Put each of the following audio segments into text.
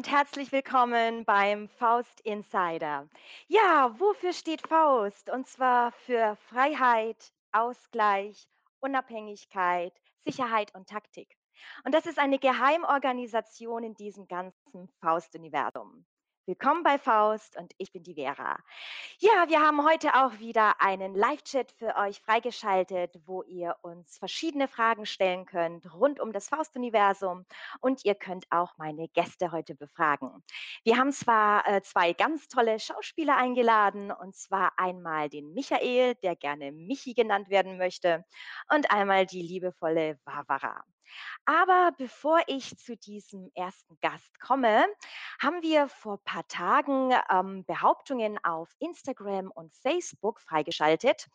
und herzlich willkommen beim Faust Insider. Ja, wofür steht Faust? Und zwar für Freiheit, Ausgleich, Unabhängigkeit, Sicherheit und Taktik. Und das ist eine Geheimorganisation in diesem ganzen Faust-Universum. Willkommen bei Faust und ich bin die Vera. Ja, wir haben heute auch wieder einen Live-Chat für euch freigeschaltet, wo ihr uns verschiedene Fragen stellen könnt rund um das Faust-Universum und ihr könnt auch meine Gäste heute befragen. Wir haben zwar äh, zwei ganz tolle Schauspieler eingeladen und zwar einmal den Michael, der gerne Michi genannt werden möchte und einmal die liebevolle Barbara. Aber bevor ich zu diesem ersten Gast komme, haben wir vor ein paar Tagen ähm, Behauptungen auf Instagram und Facebook freigeschaltet,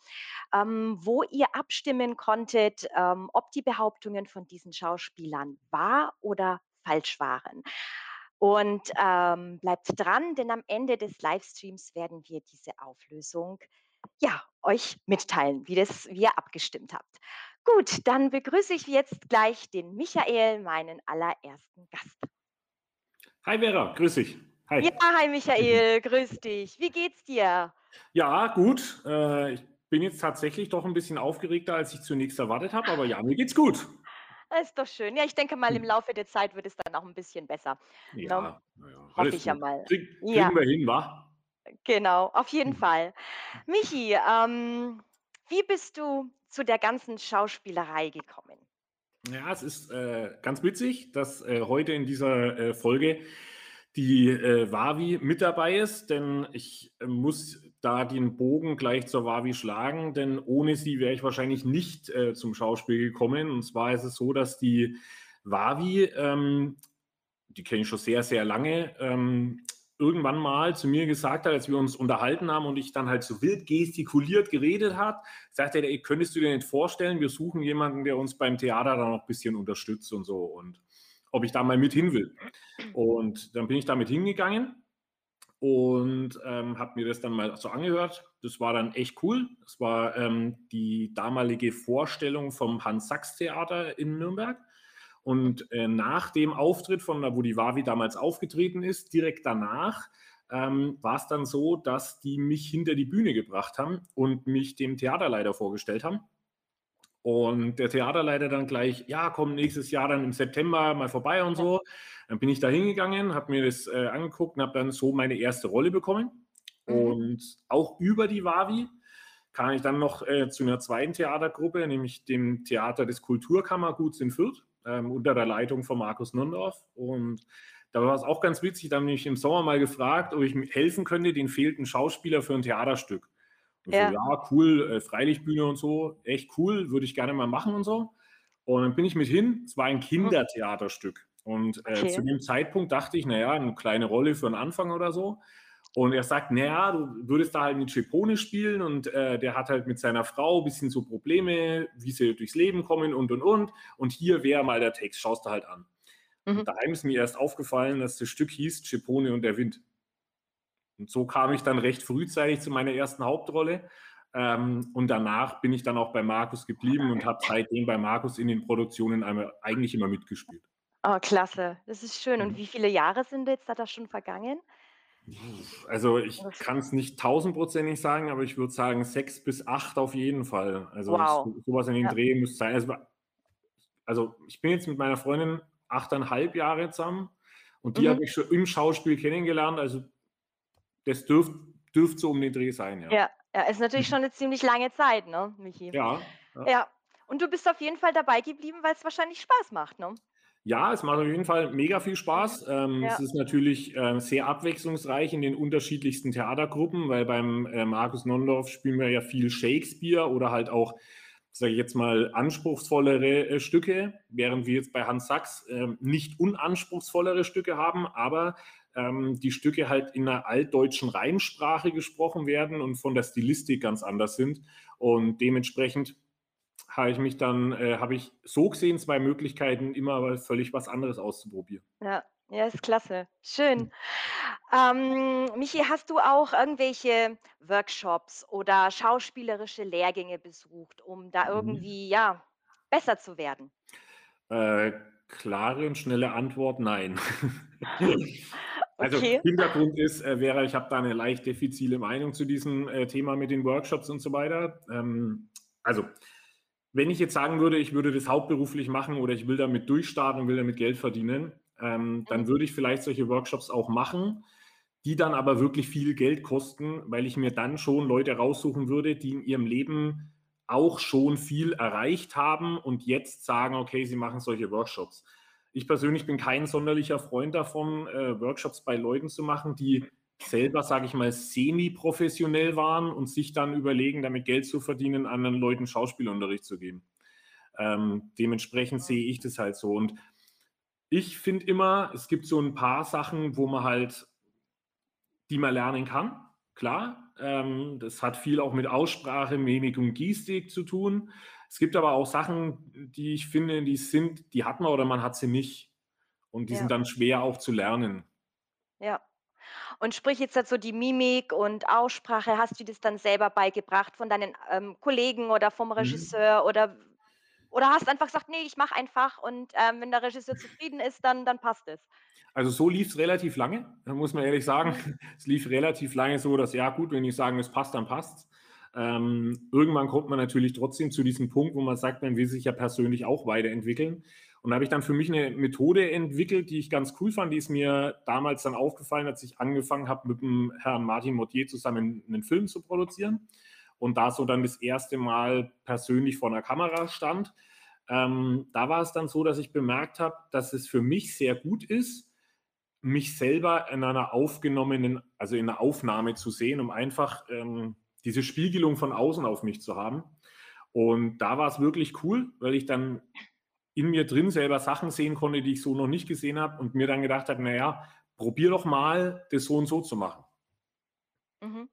ähm, wo ihr abstimmen konntet, ähm, ob die Behauptungen von diesen Schauspielern wahr oder falsch waren. Und ähm, bleibt dran, denn am Ende des Livestreams werden wir diese Auflösung ja, euch mitteilen, wie, das, wie ihr abgestimmt habt. Gut, dann begrüße ich jetzt gleich den Michael, meinen allerersten Gast. Hi Vera, grüß dich. Hi. Ja, hi Michael, grüß dich. Wie geht's dir? Ja, gut. Äh, ich bin jetzt tatsächlich doch ein bisschen aufgeregter, als ich zunächst erwartet habe, aber ja, mir geht's gut. Das ist doch schön. Ja, ich denke mal, im. Laufe der Zeit wird es dann auch ein bisschen besser. Ja, ne? ja hoffe ich ja mal. Krieg, kriegen ja. wir hin, wa? Genau, auf jeden. Fall. Michi, ähm, wie bist du zu der ganzen Schauspielerei gekommen? Ja, es ist äh, ganz witzig, dass äh, heute in dieser äh, Folge die äh, Wavi mit dabei ist, denn ich äh, muss da den Bogen gleich zur Wavi schlagen, denn ohne sie wäre ich wahrscheinlich nicht äh, zum Schauspiel gekommen. Und zwar ist es so, dass die Wavi, ähm, die kenne ich schon sehr, sehr lange, ähm, irgendwann mal zu mir gesagt hat, als wir uns unterhalten haben und ich dann halt so wild gestikuliert geredet hat, sagte er, könntest du dir nicht vorstellen, wir suchen jemanden, der uns beim Theater dann noch ein bisschen unterstützt und so und ob ich da mal mit hin will. Und dann bin ich damit hingegangen und ähm, habe mir das dann mal so angehört. Das war dann echt cool. Das war ähm, die damalige Vorstellung vom Hans-Sachs-Theater in Nürnberg. Und äh, nach dem Auftritt von wo die Wavi damals aufgetreten ist, direkt danach, ähm, war es dann so, dass die mich hinter die Bühne gebracht haben und mich dem Theaterleiter vorgestellt haben. Und der Theaterleiter dann gleich, ja, komm nächstes Jahr dann im September mal vorbei und so. Dann bin ich da hingegangen, habe mir das äh, angeguckt und habe dann so meine erste Rolle bekommen. Mhm. Und auch über die Wavi kam ich dann noch äh, zu einer zweiten Theatergruppe, nämlich dem Theater des Kulturkammerguts in Fürth ähm, unter der Leitung von Markus Nundorf. Und da war es auch ganz witzig, da habe ich im Sommer mal gefragt, ob ich mir helfen könnte, den fehlten Schauspieler für ein Theaterstück. Und ja. So, ja, cool, äh, Freilichtbühne und so, echt cool, würde ich gerne mal machen und so. Und dann bin ich mit hin, es war ein Kindertheaterstück. Und äh, okay. zu dem Zeitpunkt dachte ich, naja, eine kleine Rolle für einen Anfang oder so. Und er sagt, naja, du würdest da halt mit Schepone spielen und äh, der hat halt mit seiner Frau ein bisschen so Probleme, wie sie durchs Leben kommen und und und. Und hier wäre mal der Text, schaust du halt an. Mhm. Und daheim ist mir erst aufgefallen, dass das Stück hieß Schepone und der Wind. Und so kam ich dann recht frühzeitig zu meiner ersten Hauptrolle. Ähm, und danach bin ich dann auch bei Markus geblieben und habe seitdem bei Markus in den Produktionen einmal, eigentlich immer mitgespielt. Oh, klasse. Das ist schön. Und mhm. wie viele Jahre sind jetzt da schon vergangen? Also ich kann es nicht tausendprozentig sagen, aber ich würde sagen sechs bis acht auf jeden Fall. Also wow. sowas in den ja. Dreh müsste sein. Also, also, ich bin jetzt mit meiner Freundin achteinhalb Jahre zusammen und die mhm. habe ich schon im Schauspiel kennengelernt. Also das dürfte dürft so um den Dreh sein, ja. Ja, ja ist natürlich schon eine ziemlich lange Zeit, ne, Michi? Ja, ja. Ja. Und du bist auf jeden Fall dabei geblieben, weil es wahrscheinlich Spaß macht, ne? Ja, es macht auf jeden Fall mega viel Spaß. Ähm, ja. Es ist natürlich äh, sehr abwechslungsreich in den unterschiedlichsten Theatergruppen, weil beim äh, Markus Nondorf spielen wir ja viel Shakespeare oder halt auch, sage ich jetzt mal, anspruchsvollere äh, Stücke, während wir jetzt bei Hans Sachs ähm, nicht unanspruchsvollere Stücke haben, aber ähm, die Stücke halt in einer altdeutschen Reimsprache gesprochen werden und von der Stilistik ganz anders sind. Und dementsprechend habe ich mich dann, äh, habe ich so gesehen zwei Möglichkeiten, immer völlig was anderes auszuprobieren. Ja, ja, ist klasse. Schön. Ähm, Michi, hast du auch irgendwelche Workshops oder schauspielerische Lehrgänge besucht, um da Mhm. irgendwie, ja, besser zu werden? Äh, klare und schnelle Antwort: Nein. Also, Okay. Hintergrund ist, äh, Vera, ich habe da eine leicht diffizile Meinung zu diesem, äh, Thema mit den Workshops und so weiter. Ähm, also, wenn ich jetzt sagen würde, ich würde das hauptberuflich machen oder ich will damit durchstarten und will damit Geld verdienen, ähm, dann Mhm. würde ich vielleicht solche Workshops auch machen, die dann aber wirklich viel Geld kosten, weil ich mir dann schon Leute raussuchen würde, die in ihrem Leben auch schon viel erreicht haben und jetzt sagen: „Okay, sie machen solche Workshops.“ Ich persönlich bin kein sonderlicher Freund davon, äh, Workshops bei Leuten zu machen, die selber, sage ich mal, semi-professionell waren und sich dann überlegen, damit Geld zu verdienen, anderen Leuten Schauspielunterricht zu geben. Ähm, dementsprechend sehe ich das halt so. Und ich finde immer, es gibt so ein paar Sachen, wo man halt die man lernen kann, klar. Ähm, das hat viel auch mit Aussprache, Mimik und Gestik zu tun. Es gibt aber auch Sachen, die ich finde, die sind die hat man oder man hat sie nicht. Und die Ja, sind dann schwer auch zu lernen. ja. Und sprich jetzt halt so die Mimik und Aussprache, hast du das dann selber beigebracht von deinen, ähm, Kollegen oder vom Mhm. Regisseur oder oder hast einfach gesagt: „Ne, ich mache einfach und, ähm, wenn der Regisseur zufrieden ist, dann dann passt es?“ Also, so lief es relativ lange, muss man ehrlich sagen. Mhm. Es lief relativ lange so, dass ja gut, wenn die sagen, es passt, dann passt's. Ähm, irgendwann kommt man natürlich trotzdem zu diesem Punkt, wo man sagt, man will sich ja persönlich auch weiterentwickeln. Und da habe ich dann für mich eine Methode entwickelt, die ich ganz cool fand. Die ist mir damals dann aufgefallen, als ich angefangen habe, mit dem Herrn Martin Mottier zusammen einen Film zu produzieren und da so dann das erste Mal persönlich vor einer Kamera stand. Ähm, da war es dann so, dass ich bemerkt habe, dass es für mich sehr gut ist, mich selber in einer aufgenommenen, also in einer Aufnahme zu sehen, um einfach ähm, diese Spiegelung von außen auf mich zu haben. Und da war es wirklich cool, weil ich dann in mir drin selber Sachen sehen konnte, die ich so noch nicht gesehen habe und mir dann gedacht habe, naja, probier doch mal, das so und so zu machen. Mhm.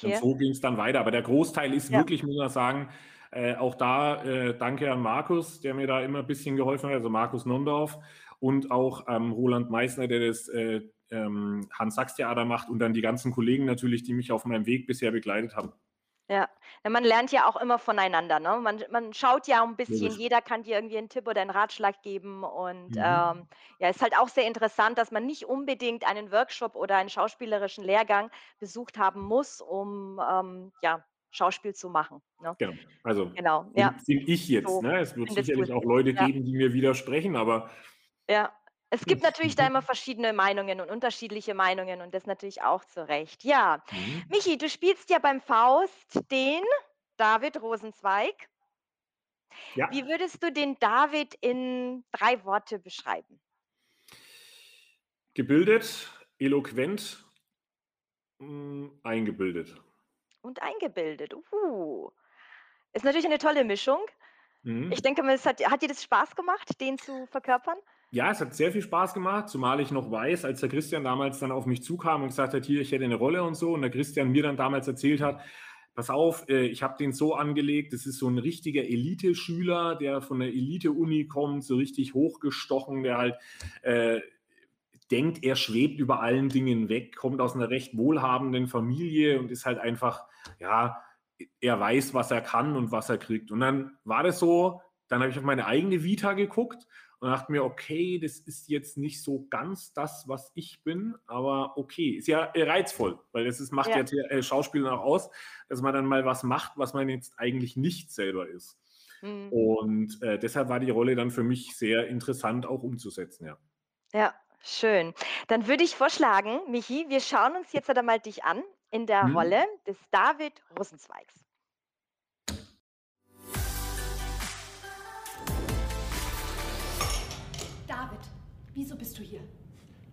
Und Okay. so ging es dann weiter. Aber der Großteil ist Ja. wirklich, muss man sagen, äh, auch da äh, danke an Markus, der mir da immer ein bisschen geholfen hat, also Markus Nondorf und auch ähm, Roland Meissner, der das äh, ähm, Hans-Sachs-Theater macht und dann die ganzen Kollegen natürlich, die mich auf meinem Weg bisher begleitet haben. Ja. Ja, man lernt ja auch immer voneinander, ne? Man man schaut ja ein bisschen, jeder kann dir irgendwie 'n Tipp oder 'n Ratschlag geben und, Mhm. ähm, ja, ist halt auch sehr interessant, dass man nicht unbedingt einen Workshop oder einen schauspielerischen Lehrgang besucht haben muss, um, ähm, ja, Schauspiel zu machen, ne? Genau. Also Genau, ja, find ich jetzt. so Ne? Es wird sicherlich auch. Leute Ja, geben, die mir widersprechen, aber ja. Es gibt natürlich da immer mhm. verschiedene Meinungen und unterschiedliche Meinungen und das natürlich auch zu Recht. Ja. Mhm. Michi, du spielst ja beim Faust den David Rosenzweig. Wie ja, würdest du den David in 3 Worte beschreiben? gebildet, eloquent, hm, eingebildet. Und eingebildet. Uh, ist natürlich eine tolle Mischung. Ich Mhm. denke mal, es hat hat dir das Spaß gemacht, den zu verkörpern? Ja, es hat sehr viel Spaß gemacht, zumal ich noch weiß, als der Christian damals dann auf mich zukam und gesagt hat: „Hier, ich hätte eine Rolle“ und so und der Christian mir dann damals erzählt hat: „Pass auf, äh, ich habe den so angelegt, das ist so ein richtiger Eliteschüler, der von der Elite-Uni kommt, so richtig hochgestochen, der halt, äh, denkt, er schwebt über allen Dingen weg, kommt aus einer recht wohlhabenden Familie und ist halt einfach ja, er weiß, was er kann und was er kriegt.“ Und dann war das so dann habe ich auf meine eigene Vita geguckt und dachte mir, okay, das ist jetzt nicht so ganz das, was ich bin, aber okay, ist ja äh, reizvoll, weil das ist, macht Ja. ja äh, Schauspiel auch aus, dass man dann mal was macht, was man jetzt eigentlich nicht selber ist. Mhm. Und äh, deshalb war die Rolle dann für mich sehr interessant auch umzusetzen, ja. Ja, schön. Dann würde ich vorschlagen, Michi, wir schauen uns jetzt einmal dich an in der Hm? Rolle des David Rosenzweigs. Wieso bist du hier?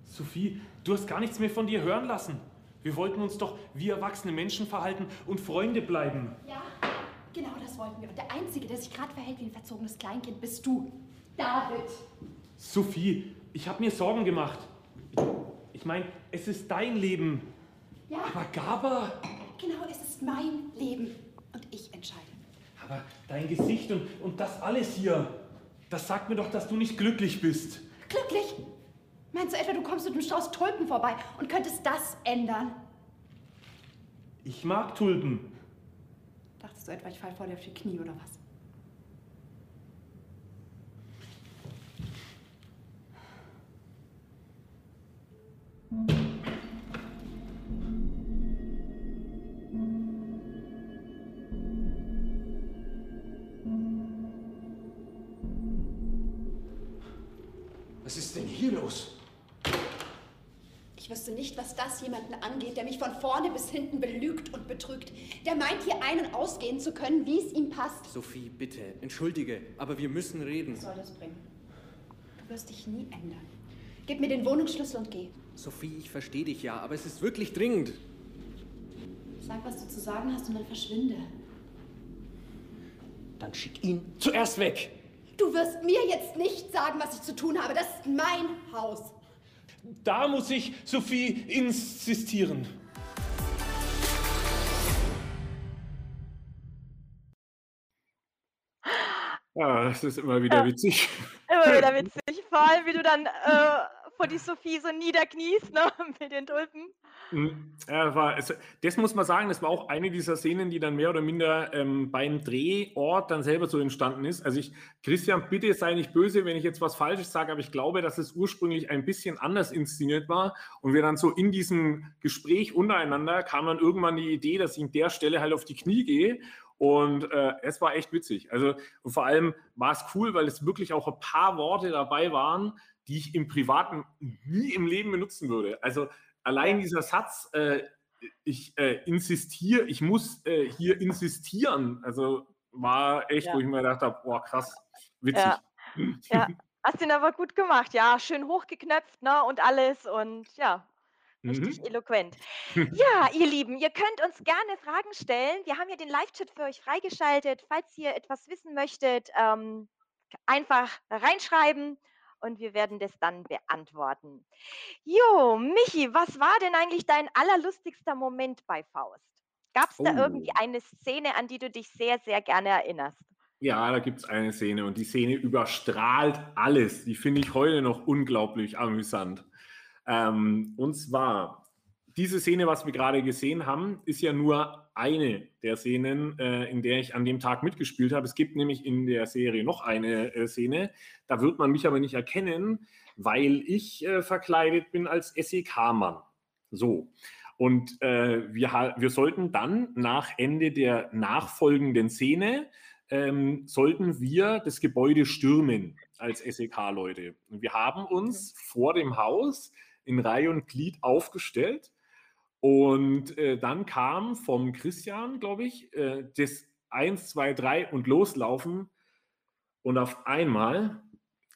Sophie, du hast gar nichts mehr von dir hören lassen. Wir wollten uns doch wie erwachsene Menschen verhalten und Freunde bleiben. Ja, genau das wollten wir. Und der Einzige, der sich gerade verhält wie ein verzogenes Kleinkind, bist du. David. Sophie, ich habe mir Sorgen gemacht. Ich meine, es ist dein Leben. Ja, Aber Gaba, genau, es ist mein Leben. Und ich entscheide. aber dein Gesicht und, und das alles hier, das sagt mir doch, dass du nicht glücklich bist. Glücklich? Meinst du etwa, du kommst mit einem Strauß Tulpen vorbei und könntest das ändern? Ich mag Tulpen. Dachtest du etwa, ich fall vor dir auf die Knie oder was? Ich wüsste nicht, was das jemanden angeht, der mich von vorne bis hinten belügt und betrügt. Der meint, hier ein- und ausgehen zu können, wie es ihm passt. Sophie, bitte, entschuldige, aber wir müssen reden. Was soll das bringen? Du wirst dich nie ändern. Gib mir den Wohnungsschlüssel und geh. Sophie, ich verstehe dich ja, aber es ist wirklich dringend. Sag, was du zu sagen hast und dann verschwinde. Dann schick ihn zuerst weg. Du wirst mir jetzt nicht sagen, was ich zu tun habe. Das ist mein Haus. Da muss ich Sophie insistieren. Ja, das ist immer wieder witzig. Immer wieder witzig. Vor allem, wie du dann äh, vor die Sophie so niederkniest, ne, mit den Tulpen. Mhm. Ja, war, es, das muss man sagen, das war auch eine dieser Szenen, die dann mehr oder minder ähm, beim Drehort dann selber so entstanden ist. Also ich, Christian, bitte sei nicht böse, wenn ich jetzt was Falsches sage, aber ich glaube, dass es ursprünglich ein bisschen anders inszeniert war und wir dann so in diesem Gespräch untereinander kam dann irgendwann die Idee, dass ich an der Stelle halt auf die Knie gehe und äh, es war echt witzig. Also vor allem war es cool, weil es wirklich auch ein paar Worte dabei waren, die ich im Privaten nie im Leben benutzen würde. Also allein dieser Satz, äh, ich äh, insistiere, ich muss äh, hier insistieren, also war echt, Ja. wo ich mir gedacht habe, boah, krass, witzig. Ja. Ja, hast ihn aber gut gemacht. Ja, schön hochgeknöpft, ne, und alles und ja, richtig Mhm. eloquent. Ja, ihr Lieben, ihr könnt uns gerne Fragen stellen. Wir haben ja den Live-Chat für euch freigeschaltet. Falls ihr etwas wissen möchtet, ähm, einfach reinschreiben und wir werden das dann beantworten. Jo, Michi, was war denn eigentlich dein allerlustigster Moment bei Faust? Gab es da irgendwie Oh. eine Szene, an die du dich sehr, sehr gerne erinnerst? Ja, da gibt es eine Szene und die Szene überstrahlt alles. Die finde ich heute noch unglaublich amüsant. Ähm, und zwar, diese Szene, was wir gerade gesehen haben, ist ja nur eine der Szenen, äh, in der ich an dem Tag mitgespielt habe. Es gibt nämlich in der Serie noch eine äh, Szene, da wird man mich aber nicht erkennen, weil ich äh, verkleidet bin als SEK-Mann. So. Und äh, wir, wir sollten dann nach Ende der nachfolgenden Szene ähm, sollten wir das Gebäude stürmen als SEK-Leute. Wir haben uns vor dem Haus in Reihe und Glied aufgestellt. Und äh, dann kam vom Christian, glaube ich, äh, das 1, 2, 3 und loslaufen. Und auf einmal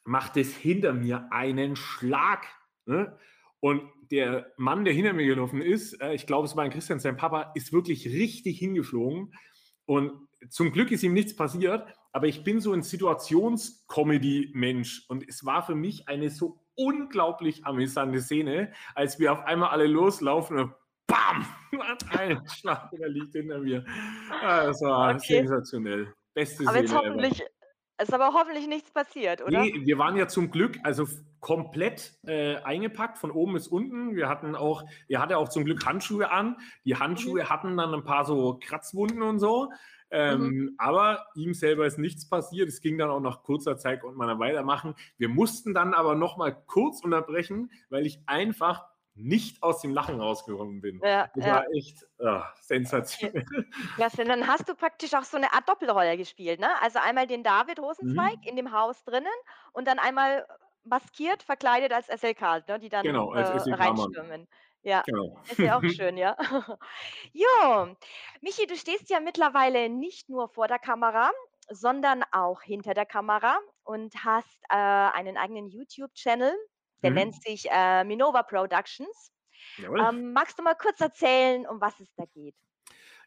macht es hinter mir einen Schlag. Ne? Und der Mann, der hinter mir gelaufen ist, äh, ich glaube, es war ein Christian, sein Papa, ist wirklich richtig hingeflogen. Und zum Glück ist ihm nichts passiert, aber ich bin so ein Situationscomedy-Mensch. Und es war für mich eine so unglaublich amüsante Szene, als wir auf einmal alle loslaufen und BAM! Ein Schlag, der liegt hinter mir. Ah, Das war Okay. sensationell. Beste Aber jetzt Szene ever. hoffentlich, ist aber hoffentlich nichts passiert, oder? Nee, wir waren ja zum Glück also komplett äh, eingepackt, von oben bis unten. Wir hatten auch, er hatte auch zum Glück Handschuhe an. Die Handschuhe hatten dann ein paar so Kratzwunden und so. Ähm, Aber ihm selber ist nichts passiert. Es ging dann auch nach kurzer Zeit konnte man weitermachen. Wir mussten dann aber noch mal kurz unterbrechen, weil ich einfach nicht aus dem Lachen rausgekommen bin. Ja, Das ja. war echt ah, sensationell. Klasse, dann hast du praktisch auch so eine Art Doppelrolle gespielt, ne? Also einmal den David Mhm. Rosenzweig in dem Haus drinnen und dann einmal maskiert, verkleidet als SLK, ne? Die dann Genau, als äh, reinstürmen. Ja, Genau. ist ja auch schön, ja. Jo, Michi, du stehst ja mittlerweile nicht nur vor der Kamera, sondern auch hinter der Kamera und hast äh, einen eigenen YouTube-Channel, der Mhm. nennt sich äh, Minova Productions. Ähm, magst du mal kurz erzählen, um was es da geht?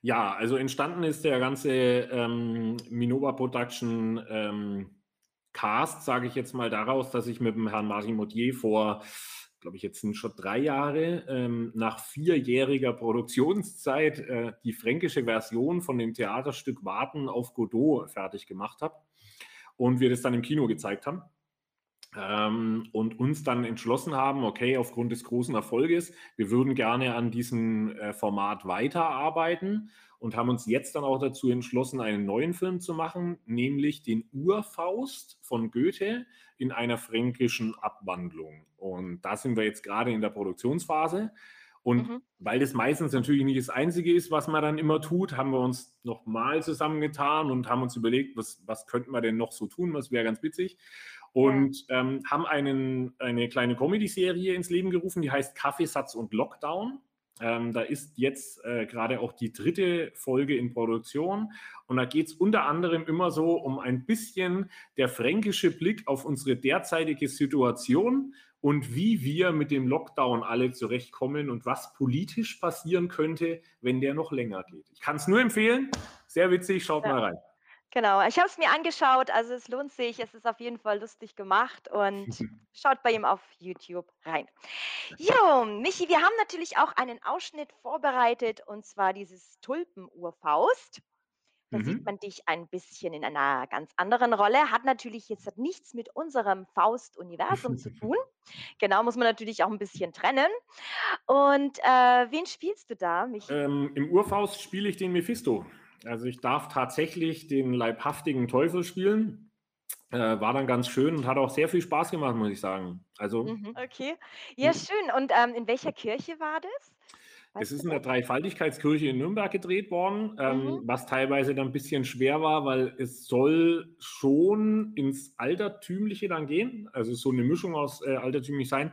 Ja, also entstanden ist der ganze ähm, Minova Production ähm, Cast, sage ich jetzt mal, daraus, dass ich mit dem Herrn Martin Modier vor, glaube ich, jetzt sind schon drei Jahre, ähm, nach vierjähriger Produktionszeit äh, die fränkische Version von dem Theaterstück Warten auf Godot fertig gemacht habe und wir das dann im Kino gezeigt haben. Ähm, und uns dann entschlossen haben, okay, aufgrund des großen Erfolges, wir würden gerne an diesem äh, Format weiterarbeiten und haben uns jetzt dann auch dazu entschlossen, einen neuen Film zu machen, nämlich den Urfaust von Goethe in einer fränkischen Abwandlung. Und da sind wir jetzt gerade in der Produktionsphase. Und Mhm. weil das meistens natürlich nicht das Einzige ist, was man dann immer tut, haben wir uns nochmal zusammengetan und haben uns überlegt, was, was könnten wir denn noch so tun, was wäre ganz witzig. Und ähm, haben einen, eine kleine Comedy-Serie ins Leben gerufen, die heißt Kaffeesatz und Lockdown. Ähm, da ist jetzt äh, gerade auch die dritte Folge in Produktion. Und da geht es unter anderem immer so um ein bisschen der fränkische Blick auf unsere derzeitige Situation und wie wir mit dem Lockdown alle zurechtkommen und was politisch passieren könnte, wenn der noch länger geht. Ich kann es nur empfehlen. Sehr witzig, schaut Ja. mal rein. Genau, ich habe es mir angeschaut, also es lohnt sich, es ist auf jeden Fall lustig gemacht und schaut bei ihm auf YouTube rein. Jo, Michi, wir haben natürlich auch einen Ausschnitt vorbereitet und zwar dieses Tulpenuhr-Faust. Da sieht Mhm. man dich ein bisschen in einer ganz anderen Rolle. Hat natürlich jetzt nichts mit unserem Faust-Universum zu tun. Genau, muss man natürlich auch ein bisschen trennen. Und äh, wen spielst du da, Michi? Ähm, Im Urfaust spiele ich den Mephisto. Also ich darf tatsächlich den leibhaftigen Teufel spielen. Äh, war dann ganz schön und hat auch sehr viel Spaß gemacht, muss ich sagen. Also Mhm, okay. Ja, schön. Und ähm, in welcher Kirche war das? es ist in der Dreifaltigkeitskirche in Nürnberg gedreht worden, ähm, Mhm. was teilweise dann ein bisschen schwer war, weil es soll schon ins Altertümliche dann gehen. Also so eine Mischung aus äh, altertümlich sein.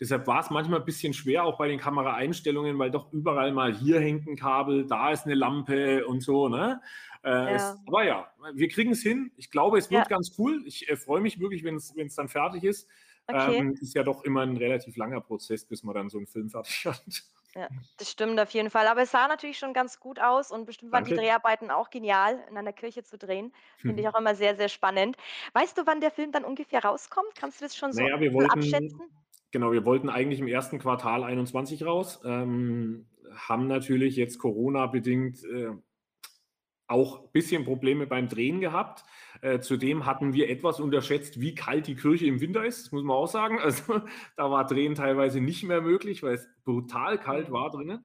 Deshalb war es manchmal ein bisschen schwer, auch bei den Kameraeinstellungen, weil doch überall mal hier hängt ein Kabel, da ist eine Lampe und so. Ne? Äh, Ja. es, aber ja, wir kriegen es hin. Ich glaube, es wird Ja. ganz cool. Ich äh, freue mich wirklich, wenn es dann fertig ist. Okay. Ähm, ist ja doch immer ein relativ langer Prozess, bis man dann so einen Film fertig hat. Das stimmt auf jeden Fall. Aber es sah natürlich schon ganz gut aus und bestimmt waren die Danke. Dreharbeiten auch genial, in einer Kirche zu drehen. Finde ich auch immer sehr, sehr spannend. Weißt du, wann der Film dann ungefähr rauskommt? Kannst du das schon so Naja, wir wollten, abschätzen? Genau, wir wollten eigentlich im ersten Quartal 21 raus, ähm, haben natürlich jetzt Corona-bedingt äh, auch ein bisschen Probleme beim Drehen gehabt. Äh, zudem hatten wir etwas unterschätzt, wie kalt die Kirche im Winter ist, muss man auch sagen. Also da war Drehen teilweise nicht mehr möglich, weil es brutal kalt war drinnen.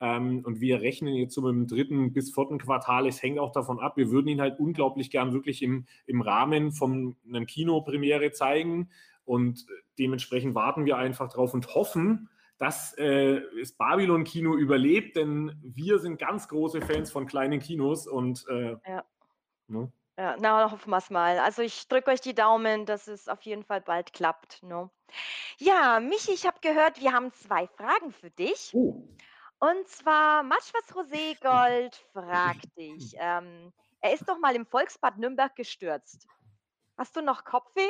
Ähm, und wir rechnen jetzt so mit dem dritten bis vierten Quartal. Es hängt auch davon ab. Wir würden ihn halt unglaublich gern wirklich im, im Rahmen von einem Kinopremiere zeigen. Und äh, dementsprechend warten wir einfach drauf und hoffen, dass äh, das Babylon-Kino überlebt, denn wir sind ganz große Fans von kleinen Kinos und äh, Ja. ne? Ja, na, hoffen wir es mal. Also ich drücke euch die Daumen, dass es auf jeden Fall bald klappt. Ne? Ja, Michi, ich habe gehört, wir haben zwei Fragen für dich. Oh, Und zwar Matschwas Roségold fragt dich. Ähm, er ist doch mal im Volksbad Nürnberg gestürzt. Hast du noch Kopfweh?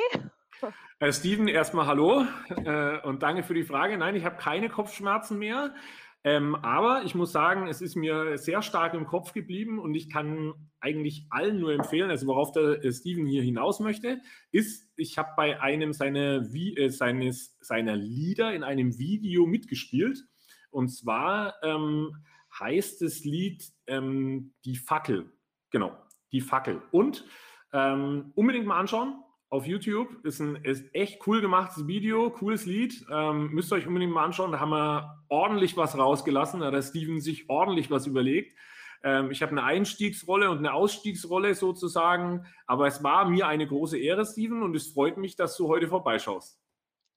Äh, Steven, erstmal hallo äh, und danke für die Frage. Nein, ich habe keine Kopfschmerzen mehr. Ähm, aber ich muss sagen, es ist mir sehr stark im Kopf geblieben und ich kann eigentlich allen nur empfehlen, also worauf der äh, Steven hier hinaus möchte, ist, ich habe bei einem seiner, wie, äh, seines, seiner Lieder in einem Video mitgespielt. Und zwar ähm, heißt das Lied ähm, Die Fackel. Genau, Die Fackel. Und ähm, unbedingt mal anschauen auf YouTube. Ist ein ist echt cool gemachtes Video, cooles Lied. Ähm, müsst ihr euch unbedingt mal anschauen. Da haben wir ordentlich was rausgelassen. Da hat Steven sich ordentlich was überlegt. Ähm, ich habe eine Einstiegsrolle und eine Ausstiegsrolle sozusagen. Aber es war mir eine große Ehre, Steven, und es freut mich, dass du heute vorbeischaust.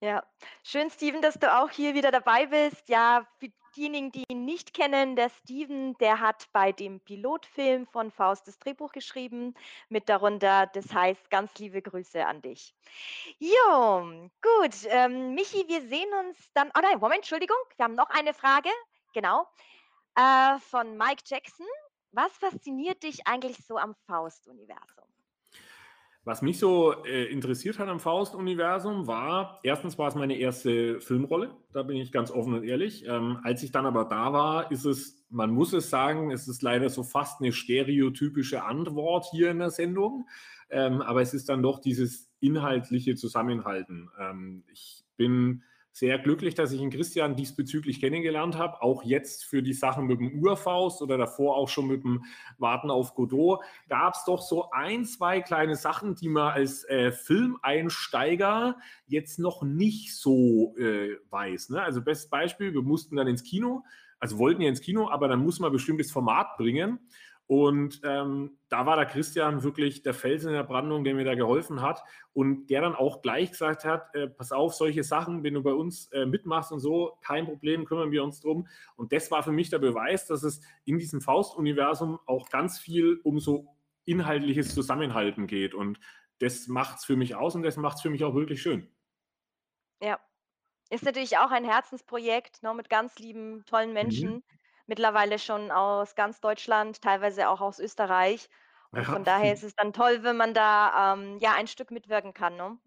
Ja, schön, Steven, dass du auch hier wieder dabei bist. Ja, für diejenigen, die ihn nicht kennen, der Steven, der hat bei dem Pilotfilm von Faust das Drehbuch geschrieben, mit darunter, das heißt, ganz liebe Grüße an dich. Jo, gut, ähm, Michi, wir sehen uns dann, oh nein, Moment, Entschuldigung, wir haben noch eine Frage, genau, äh, von Mike Jackson. Was fasziniert dich eigentlich so am Faust-Universum? Was mich so äh, interessiert hat am Faust-Universum war, erstens war es meine erste Filmrolle, da bin ich ganz offen und ehrlich. Ähm, als ich dann aber da war, ist es, man muss es sagen, es ist leider so fast eine stereotypische Antwort hier in der Sendung, ähm, aber es ist dann doch dieses inhaltliche Zusammenhalten. Ähm, ich bin sehr glücklich, dass ich den Christian diesbezüglich kennengelernt habe, auch jetzt für die Sachen mit dem Urfaust oder davor auch schon mit dem Warten auf Godot, gab es doch so ein, zwei kleine Sachen, die man als äh, Filmeinsteiger jetzt noch nicht so äh, weiß. Ne? Also bestes Beispiel, wir mussten dann ins Kino, also wollten ja ins Kino, aber dann muss man bestimmtes Format bringen. Und ähm, da war der Christian wirklich der Felsen in der Brandung, der mir da geholfen hat und der dann auch gleich gesagt hat, äh, pass auf, solche Sachen, wenn du bei uns äh, mitmachst und so, kein Problem, kümmern wir uns drum. Und das war für mich der Beweis, dass es in diesem Faust-Universum auch ganz viel um so inhaltliches Zusammenhalten geht. Und das macht es für mich aus und das macht es für mich auch wirklich schön. Ja. Ist natürlich auch ein Herzensprojekt, ne, mit ganz lieben, tollen Mhm. Mittlerweile schon aus ganz Deutschland, teilweise auch aus Österreich. Und Ja. von daher ist es dann toll, wenn man da, ähm, ja, ein Stück mitwirken kann, ne?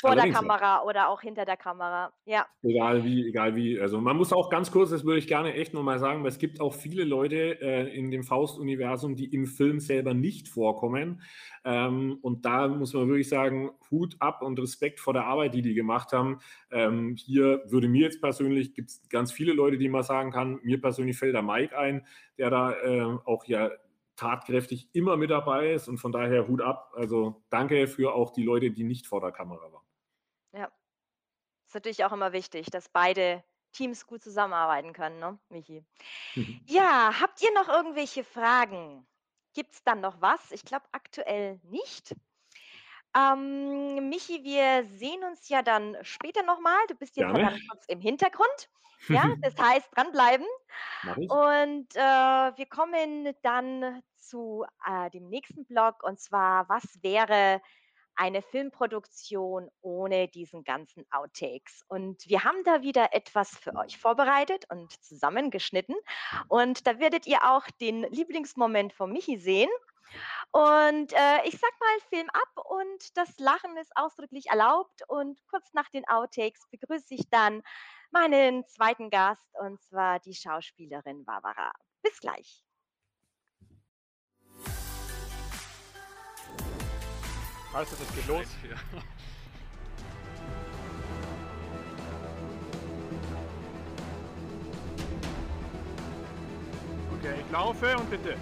Vor der Allerdings, ja. Kamera oder auch hinter der Kamera. Ja. Egal wie, egal wie. Also man muss auch ganz kurz, das würde ich gerne echt nochmal sagen, weil es gibt auch viele Leute äh, in dem Faust-Universum, die im Film selber nicht vorkommen. Ähm, und da muss man wirklich sagen, Hut ab und Respekt vor der Arbeit, die die gemacht haben. Ähm, hier würde mir jetzt persönlich, gibt es ganz viele Leute, die man sagen kann, mir persönlich fällt der Mike ein, der da äh, auch ja tatkräftig immer mit dabei ist und von daher Hut ab. Also danke für auch die Leute, die nicht vor der Kamera waren. Ist natürlich auch immer wichtig, dass beide Teams gut zusammenarbeiten können, ne, Michi? Mhm. Ja, habt ihr noch irgendwelche Fragen? Gibt's dann noch was? Ich glaube aktuell nicht. Ähm, Michi, wir sehen uns ja dann später noch mal. Du bist jetzt ja kurz im Hintergrund. Ja, das heißt dranbleiben. Und, äh, wir kommen dann zu, äh, dem nächsten Block und zwar: Was wäre eine Filmproduktion ohne diesen ganzen Outtakes? Und wir haben da wieder etwas für euch vorbereitet und zusammengeschnitten. Und da werdet ihr auch den Lieblingsmoment von Michi sehen. Und, äh, ich sage mal Film ab und das Lachen ist ausdrücklich erlaubt. Und kurz nach den Outtakes begrüße ich dann meinen zweiten Gast, und zwar die Schauspielerin Barbara. Bis gleich. Also, das geht los. Okay, ich laufe und bitte.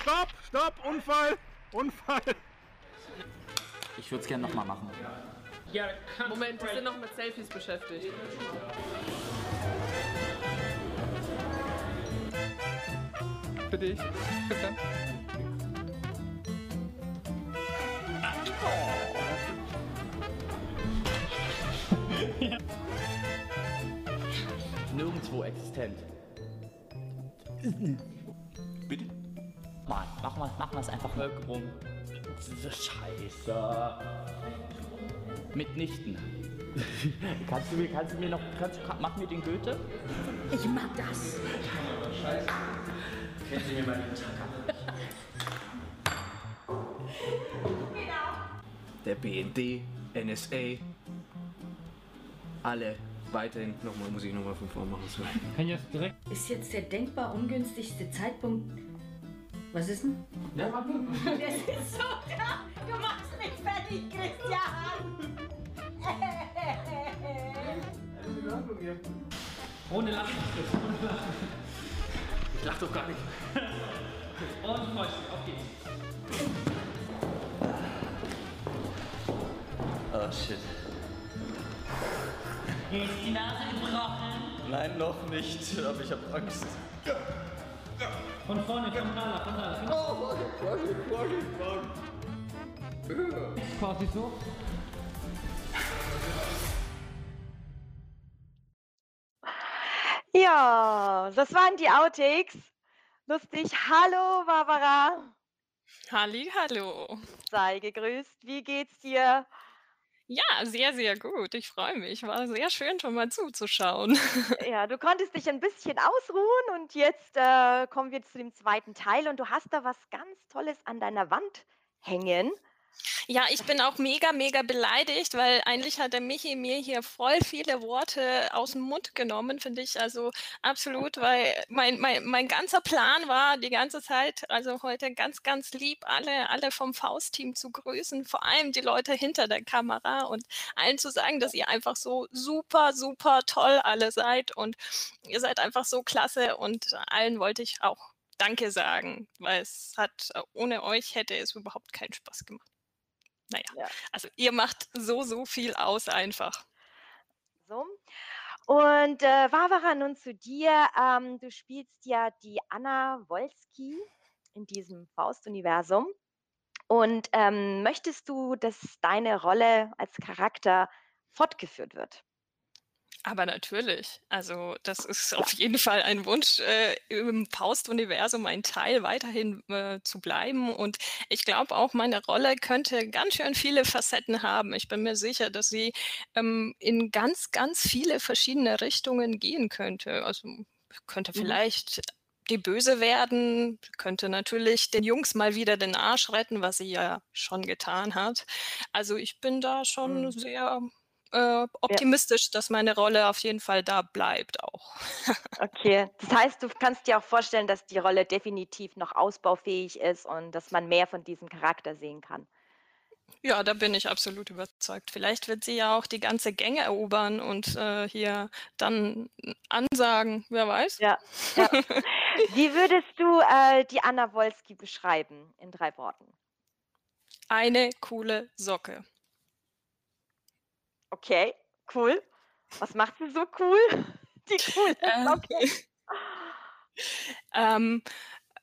Stopp, stopp, Unfall, Unfall. Ich würde es gerne nochmal machen. Moment, wir sind noch mit Selfies beschäftigt. Für dich. Christian. Nirgendwo existent. Bitte? Mann, machen wir machen wir's einfach mal. Diese Scheiße. Mitnichten. kannst du mir, kannst du mir noch, kannst, kann, mach mir den Goethe? Ich mag das. Kennen Sie mir mal den Tag Der BND, NSA, alle weiterhin. Nochmal, muss ich nochmal von vorn machen. Sorry. Ist jetzt der denkbar ungünstigste Zeitpunkt. Was ist denn? Ja, warte. Das ist so da. Du machst mich fertig, Christian. Ohne Lachen. Ohne Lachen. Ich lach doch gar nicht. Und Fäuste, auf geht's. Oh shit. Ist die Nase gebrochen? Nein, noch nicht, aber ich habe Angst. Von vorne, von Nala, von Nala. Oh, Vorsicht, Vorsicht, Vorsicht. Quasi so. Ja, das waren die Outtakes. Lustig. Hallo, Barbara. Halli, hallo. Sei gegrüßt. Wie geht's dir? Ja, sehr, sehr gut. Ich freue mich. War sehr schön, schon mal zuzuschauen. Ja, du konntest dich ein bisschen ausruhen und jetzt, äh, kommen wir zu dem zweiten Teil und du hast da was ganz Tolles an deiner Wand hängen. Ja, ich bin auch mega, mega beleidigt, weil eigentlich hat der Michi mir hier voll viele Worte aus dem Mund genommen, finde ich also absolut, weil mein, mein, mein ganzer Plan war die ganze Zeit, also heute ganz, ganz lieb, alle, alle vom Faust-Team zu grüßen, vor allem die Leute hinter der Kamera und allen zu sagen, dass ihr einfach so super, super toll alle seid und ihr seid einfach so klasse und allen wollte ich auch Danke sagen, weil es hat, ohne euch hätte es überhaupt keinen Spaß gemacht. Naja, Ja. also ihr macht so, so viel aus einfach. So. Und äh, Barbara, nun zu dir. Ähm, du spielst ja die Anna Wolski in diesem Faust-Universum. Und ähm, möchtest du, dass deine Rolle als Charakter fortgeführt wird? Aber natürlich. Also das ist auf jeden Fall ein Wunsch, äh, im Faust-Universum ein Teil weiterhin äh, zu bleiben. Und ich glaube auch, meine Rolle könnte ganz schön viele Facetten haben. Ich bin mir sicher, dass sie ähm, in ganz, ganz viele verschiedene Richtungen gehen könnte. Also könnte Mhm. vielleicht die Böse werden, könnte natürlich den Jungs mal wieder den Arsch retten, was sie ja schon getan hat. Also ich bin da schon Mhm. sehr äh, Ja. optimistisch, dass meine Rolle auf jeden Fall da bleibt auch. Okay, das heißt, du kannst dir auch vorstellen, dass die Rolle definitiv noch ausbaufähig ist und dass man mehr von diesem Charakter sehen kann. Ja, da bin ich absolut überzeugt. Vielleicht wird sie ja auch die ganze Gänge erobern und äh, hier dann ansagen, wer weiß. Ja, ja. Wie würdest du äh, die Anna Wolski beschreiben in drei Worten? Eine coole Socke. Okay, cool. Was macht sie so cool? Die coole Äh, Socke. ähm,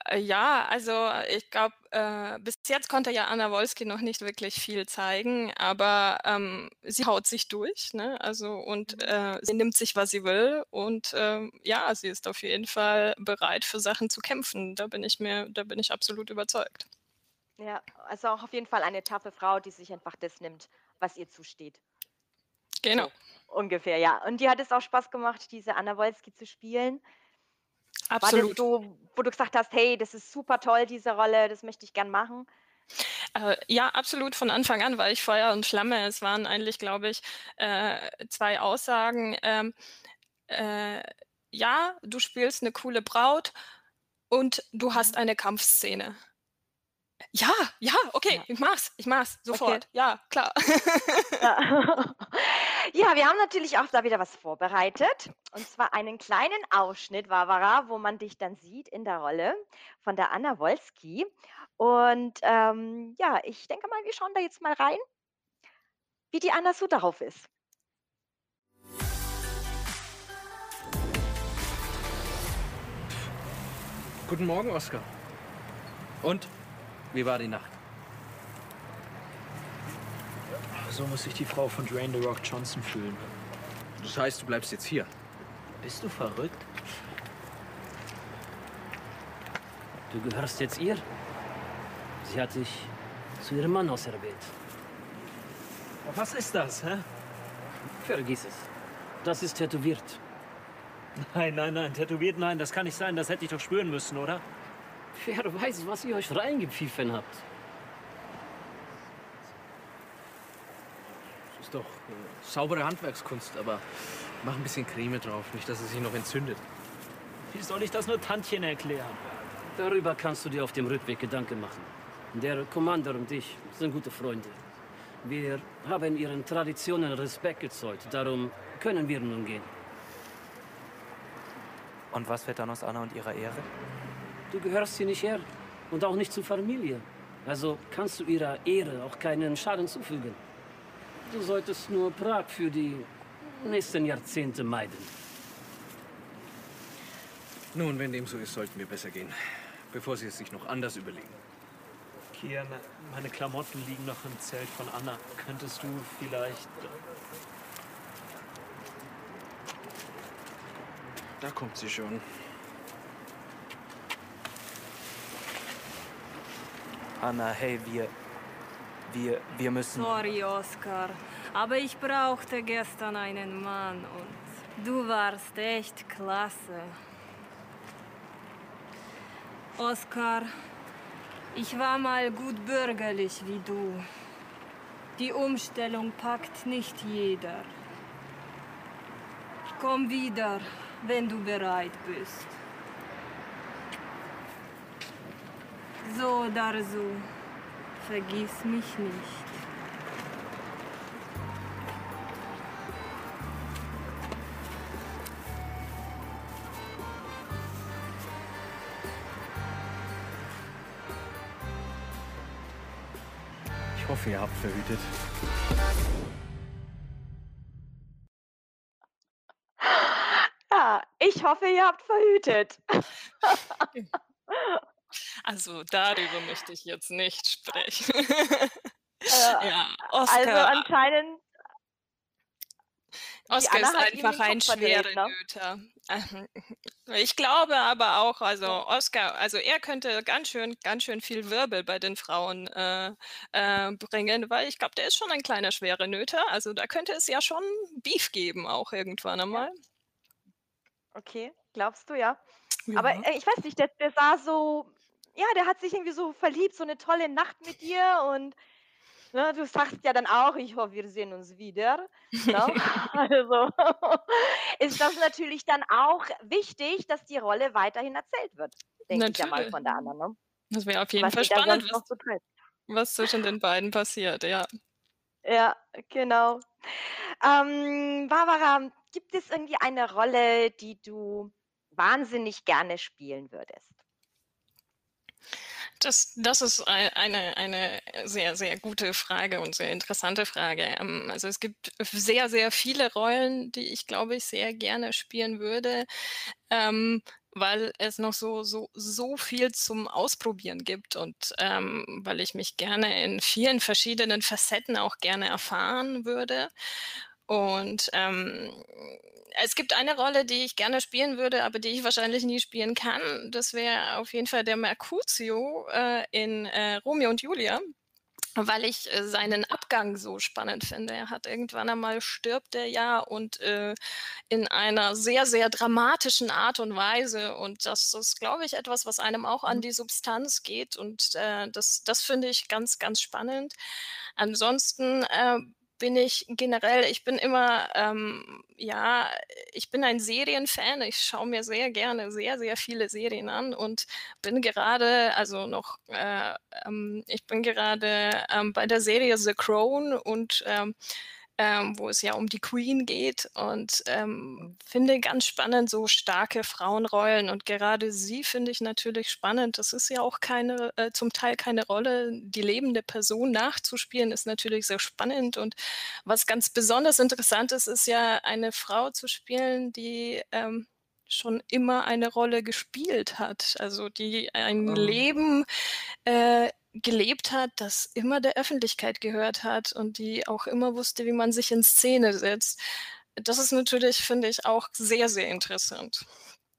äh, ja, also ich glaube, äh, bis jetzt konnte ja Anna Wolski noch nicht wirklich viel zeigen, aber ähm, sie haut sich durch, ne? Also und äh, sie nimmt sich, was sie will und ähm, ja, sie ist auf jeden Fall bereit für Sachen zu kämpfen. Da bin ich mir, da bin ich absolut überzeugt. Ja, also auch auf jeden Fall eine taffe Frau, die sich einfach das nimmt, was ihr zusteht. Genau. So, ungefähr, ja. Und dir hat es auch Spaß gemacht, diese Anna Wolski zu spielen. War das Absolut. so, wo du gesagt hast, hey, das ist super toll, diese Rolle, das möchte ich gern machen? Äh, ja, absolut von Anfang an, weil ich Feuer und Flamme. Es waren eigentlich, glaube ich, äh, zwei Aussagen. Ähm, äh, ja, du spielst eine coole Braut und du hast eine Kampfszene. Ja, ja, okay, ich mach's, ich mach's sofort. Ja, klar. Ja. ja, wir haben natürlich auch da wieder was vorbereitet. Und zwar einen kleinen Ausschnitt, Barbara, wo man dich dann sieht in der Rolle von der Anna Wolski. Und ähm, ja, ich denke mal, wir schauen da jetzt mal rein, wie die Anna so darauf ist. Guten Morgen, Oskar. Und? Wie war die Nacht? So muss sich die Frau von Drain the Rock Johnson fühlen. Das heißt, du bleibst jetzt hier. Bist du verrückt? Du gehörst jetzt ihr? Sie hat dich zu ihrem Mann auserwählt. Was ist das, hä? Vergiss es. Das ist tätowiert. Nein, nein, nein, tätowiert, nein, das kann nicht sein. Das hätte ich doch spüren müssen, oder? Wer weiß, was ihr euch reingepfiffen habt. Das ist doch äh, saubere Handwerkskunst, aber mach ein bisschen Creme drauf, nicht, dass es sich noch entzündet. Wie soll ich das nur Tantchen erklären? Darüber kannst du dir auf dem Rückweg Gedanken machen. Der Commander und ich sind gute Freunde. Wir haben ihren Traditionen Respekt gezollt. Darum können wir nun gehen. Und was wird dann aus Anna und ihrer Ehre? Du gehörst hier nicht her und auch nicht zur Familie. Also kannst du ihrer Ehre auch keinen Schaden zufügen. Du solltest nur Prag für die nächsten Jahrzehnte meiden. Nun, wenn dem so ist, sollten wir besser gehen, bevor sie es sich noch anders überlegen. Kian, meine Klamotten liegen noch im Zelt von Anna. Könntest du vielleicht... Da kommt sie schon. Anna, hey, wir. Wir. Wir müssen. Sorry, Oscar, aber ich brauchte gestern einen Mann und du warst echt klasse. Oscar, ich war mal gut bürgerlich wie du. Die Umstellung packt nicht jeder. Komm wieder, wenn du bereit bist. So oder so, vergiss mich nicht. Ich hoffe, ihr habt verhütet. hoffe, ihr habt verhütet. Also darüber möchte ich jetzt nicht sprechen. Äh, ja, also Oscar, anscheinend die Oscar ist einfach ein schwerer ne? Nöter. Ähm, Ich glaube aber auch, also Oscar, also er könnte ganz schön, ganz schön viel Wirbel bei den Frauen äh, äh, bringen, weil ich glaube, der ist schon ein kleiner schwerer Nöter. Also da könnte es ja schon Beef geben, auch irgendwann einmal. Okay, glaubst du, ja? Aber, Ja. äh, ich weiß nicht, der der sah so ja, der hat sich irgendwie so verliebt, so 'ne tolle Nacht mit dir und, ne, du sagst ja dann auch: „Ich hoffe, wir sehen uns wieder“, ne? Also, ist das natürlich dann auch wichtig, dass die Rolle weiterhin erzählt wird, denke ich ja mal von der Anna, ne? Das wäre auf jeden Was Fall spannend, was so was zwischen den beiden passiert, ja. Ja, genau. Ähm, Barbara, gibt es irgendwie eine Rolle, die du wahnsinnig gerne spielen würdest? Das das ist ei eine eine sehr, sehr gute Frage und sehr interessante Frage. Ähm, also, es gibt sehr, sehr viele Rollen, die ich, glaube ich, sehr gerne spielen würde, ähm, weil es noch so so so viel zum Ausprobieren gibt und, ähm, weil ich mich gerne in vielen verschiedenen Facetten auch gerne erfahren würde. Und, ähm, es gibt eine Rolle, die ich gerne spielen würde, aber die ich wahrscheinlich nie spielen kann. Das wäre auf jeden Fall der Mercutio, äh, in, äh, Romeo und Julia, weil ich, äh, seinen Abgang so spannend finde. Er hat irgendwann einmal stirbt er ja und, äh, in einer sehr, sehr dramatischen Art und Weise. Und das ist, glaube ich, etwas, was einem auch an Mhm. die Substanz geht und, äh, das das finde ich ganz, ganz spannend. Ansonsten, äh, bin ich generell ich bin immer, ähm ja, ich bin ein Serienfan. Ich schaue mir sehr gerne sehr, sehr viele Serien an und bin gerade also noch, äh, ähm ich bin gerade, ähm, bei der Serie „The Crown“ und, ähm, wo es ja um die Queen geht und, ähm, finde ganz spannend so starke Frauenrollen und gerade sie finde ich natürlich spannend. Das ist ja auch keine äh, zum Teil keine Rolle. Die lebende Person nachzuspielen ist natürlich sehr spannend und was ganz besonders interessant ist, ist ja eine Frau zu spielen, die, ähm, schon immer eine Rolle gespielt hat, also die ein Mhm. Leben, äh, gelebt hat, das immer der Öffentlichkeit gehört hat und die auch immer wusste, wie man sich in Szene setzt. Das ist natürlich, finde ich, auch sehr, sehr interessant.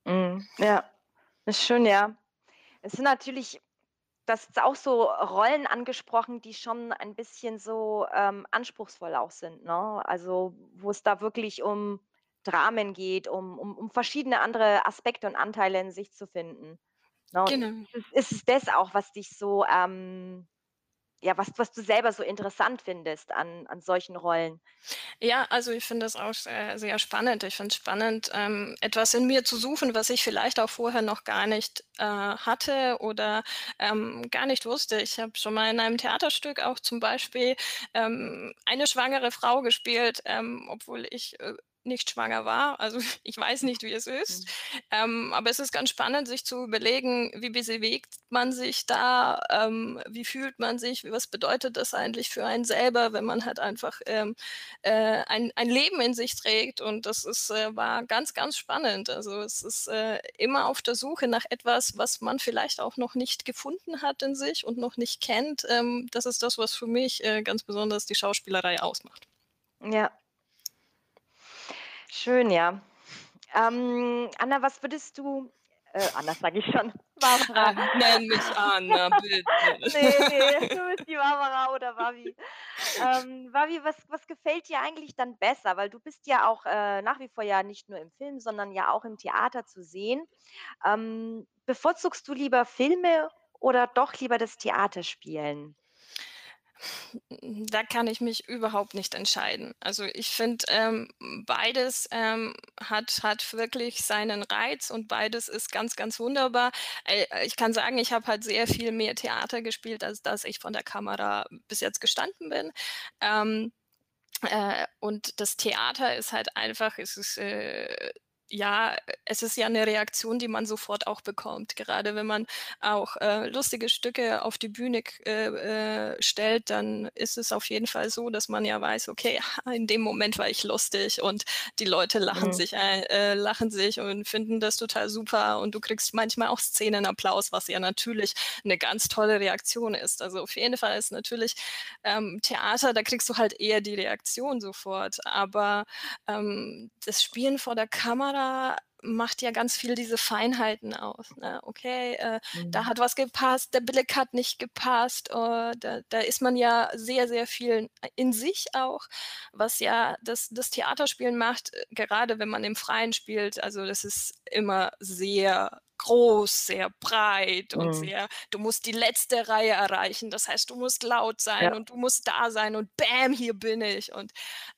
Mhm, ja, ist schön, ja. Es sind natürlich hast jetzt auch so Rollen angesprochen, die schon ein bisschen so, ähm, anspruchsvoll auch sind, ne? Also, wo es da wirklich um Dramen geht, um um um verschiedene andere Aspekte und Anteile in sich zu finden, ne? Genau. Ist es ist es das auch, was dich so, ähm ja, was was du selber so interessant findest an an solchen Rollen? Ja, also ich finde das auch sehr, sehr spannend. Ich finde es spannend, ähm, etwas in mir zu suchen, was ich vielleicht auch vorher noch gar nicht, äh, hatte oder, ähm, gar nicht wusste. Ich habe schon mal in einem Theaterstück auch zum Beispiel, ähm, eine schwangere Frau gespielt, ähm, obwohl ich, äh, nicht schwanger war. Also, ich weiß nicht, wie es ist. Ähm, aber es ist ganz spannend, sich zu überlegen, wie bewegt man sich da, ähm, wie fühlt man sich, was bedeutet das eigentlich für einen selber, wenn man halt einfach, ähm, äh, ein ein Leben in sich trägt und das ist äh, war ganz, ganz spannend. Also, es ist, äh, immer auf der Suche nach etwas, was man vielleicht auch noch nicht gefunden hat in sich und noch nicht kennt. Ähm, das ist das, was für mich, äh, ganz besonders die Schauspielerei ausmacht. Ja. Schön, ja. Ähm, Anna, was würdest du äh, Anna sage ich schon, Barbara. Ah, nenn mich Anna, bitte. Ne, ne, du bist die Barbara oder Babi. Ähm, Babi, was was gefällt dir eigentlich dann besser? Weil du bist ja auch, äh, nach wie vor ja nicht nur im Film, sondern ja auch im Theater zu sehen. Ähm, bevorzugst du lieber Filme oder doch lieber das Theaterspielen? Da kann ich mich überhaupt nicht entscheiden. Also, ich finde, ähm, beides, ähm, hat hat wirklich seinen Reiz und beides ist ganz, ganz wunderbar. Äh, ich kann sagen, ich habe halt sehr viel mehr Theater gespielt, als dass ich von der Kamera bis jetzt gestanden bin. Ähm, äh, und das Theater ist halt einfach es ist, äh ja, es ist ja 'ne Reaktion, die man sofort auch bekommt. Gerade wenn man auch, äh, lustige Stücke auf die Bühne äh, äh, stellt, dann ist es auf jeden Fall so, dass man ja weiß: „Okay, in dem Moment war ich lustig und die Leute lachen Mhm. sich äh, lachen sich und finden das total super.“ Und du kriegst manchmal auch Szenenapplaus, was ja natürlich 'ne ganz tolle Reaktion ist. Also, auf jeden Fall ist natürlich, ähm, Theater, da kriegst du halt eher die Reaktion sofort. Aber, ähm, das Spielen vor der Kamera macht ja ganz viel diese Feinheiten aus, ne? Okay, äh, da Mhm. hat was gepasst, der Blick hat nicht gepasst. Äh, da da ist man ja sehr, sehr viel in sich auch, was ja das das Theaterspielen macht, äh, gerade wenn man im Freien spielt. Also, das ist immer sehr groß, sehr breit und Mhm. sehr du musst die letzte Reihe erreichen. Das heißt, du musst laut sein Ja. und du musst da sein und bäm, hier bin ich. Und,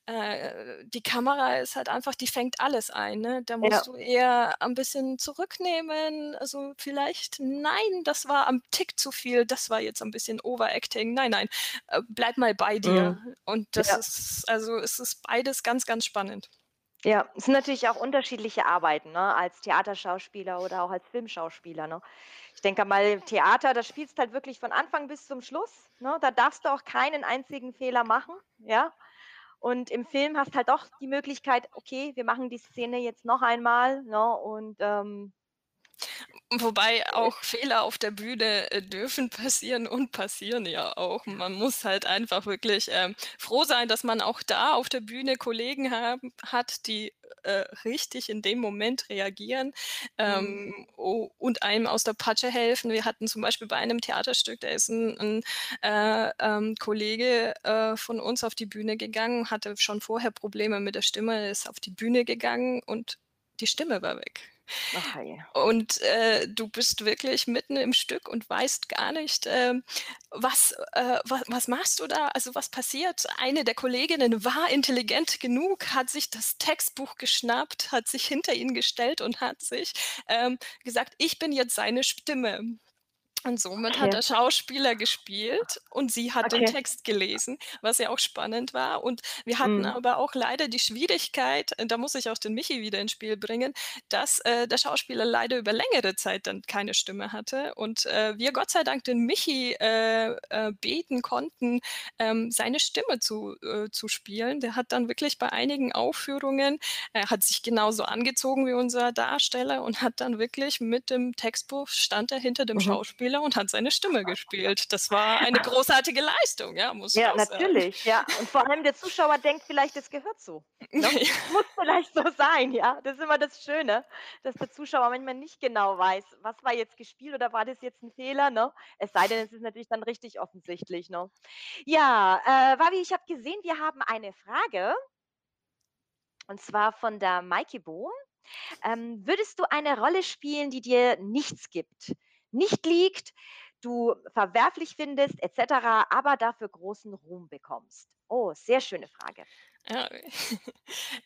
äh, die Kamera ist halt einfach die fängt alles ein, ne? Da Ja. musst du eher ein bisschen zurücknehmen. Also, vielleicht: „Nein, das war am Tick zu viel. Das war jetzt ein bisschen Overacting. Nein, nein, äh, bleib mal bei dir.“ Mhm. Und das Ja. ist also, es ist beides ganz, ganz spannend. Ja, es sind natürlich auch unterschiedliche Arbeiten, ne, als Theaterschauspieler oder auch als Filmschauspieler, ne? Ich denke mal, Theater, da spielst halt wirklich von Anfang bis zum Schluss, ne? Da darfst du auch keinen einzigen Fehler machen, ja? Und im Film hast halt doch die Möglichkeit: „Okay, wir machen die Szene jetzt noch einmal“, ne? Und, ähm Wobei auch Fehler auf der Bühne, äh, dürfen passieren und passieren ja auch. Man muss halt einfach wirklich, ähm, froh sein, dass man auch da auf der Bühne Kollegen haben hat, die, äh, richtig in dem Moment reagieren, Mhm. ähm, u und einem aus der Patsche helfen. Wir hatten zum Beispiel bei einem Theaterstück, da ist 'n 'n, äh, ähm, Kollege, äh, von uns auf die Bühne gegangen, hatte schon vorher Probleme mit der Stimme, ist auf die Bühne gegangen und die Stimme war weg. Ach. Und, äh, du bist wirklich mitten im Stück und weißt gar nicht, ähm, was äh, wa was machst du da? Also, was passiert? Eine der Kolleginnen war intelligent genug, hat sich das Textbuch geschnappt, hat sich hinter ihn gestellt und hat sich, ähm, gesagt: „Ich bin jetzt seine Stimme.“ Und somit hat Okay. der Schauspieler gespielt und sie hat den Okay. Text gelesen, was ja auch spannend war. Und wir hatten Mhm. aber auch leider die Schwierigkeit, da muss ich auch den Michi wieder ins Spiel bringen, dass, äh, der Schauspieler leider über längere Zeit dann keine Stimme hatte und, äh, wir Gott sei Dank den Michi, äh, äh, beten konnten, ähm, seine Stimme zu äh, zu spielen. Der hat dann wirklich bei einigen Aufführungen er hat sich genauso angezogen wie unser Darsteller und hat dann wirklich mit dem Textbuch stand er hinter dem Mhm. Schauspieler und hat seine Stimme gespielt. Das war eine großartige Leistung, ja, muss ich Ja, auch sagen. natürlich, ja. Und vor allem der Zuschauer denkt vielleicht, es gehört so, ne? Muss vielleicht so sein, ja? Das ist immer das Schöne, dass der Zuschauer manchmal nicht genau weiß, was war jetzt gespielt oder war das jetzt 'n Fehler, ne? Es sei denn, es ist natürlich dann richtig offensichtlich, ne? Ja, äh, Wabi, ich habe gesehen, wir haben eine Frage und zwar von der Maike Bohm. Ähm, würdest du eine Rolle spielen, die dir nichts gibt, nicht liegt, du verwerflich findest et cetera, aber dafür großen Ruhm bekommst? Oh, sehr schöne Frage. Ja.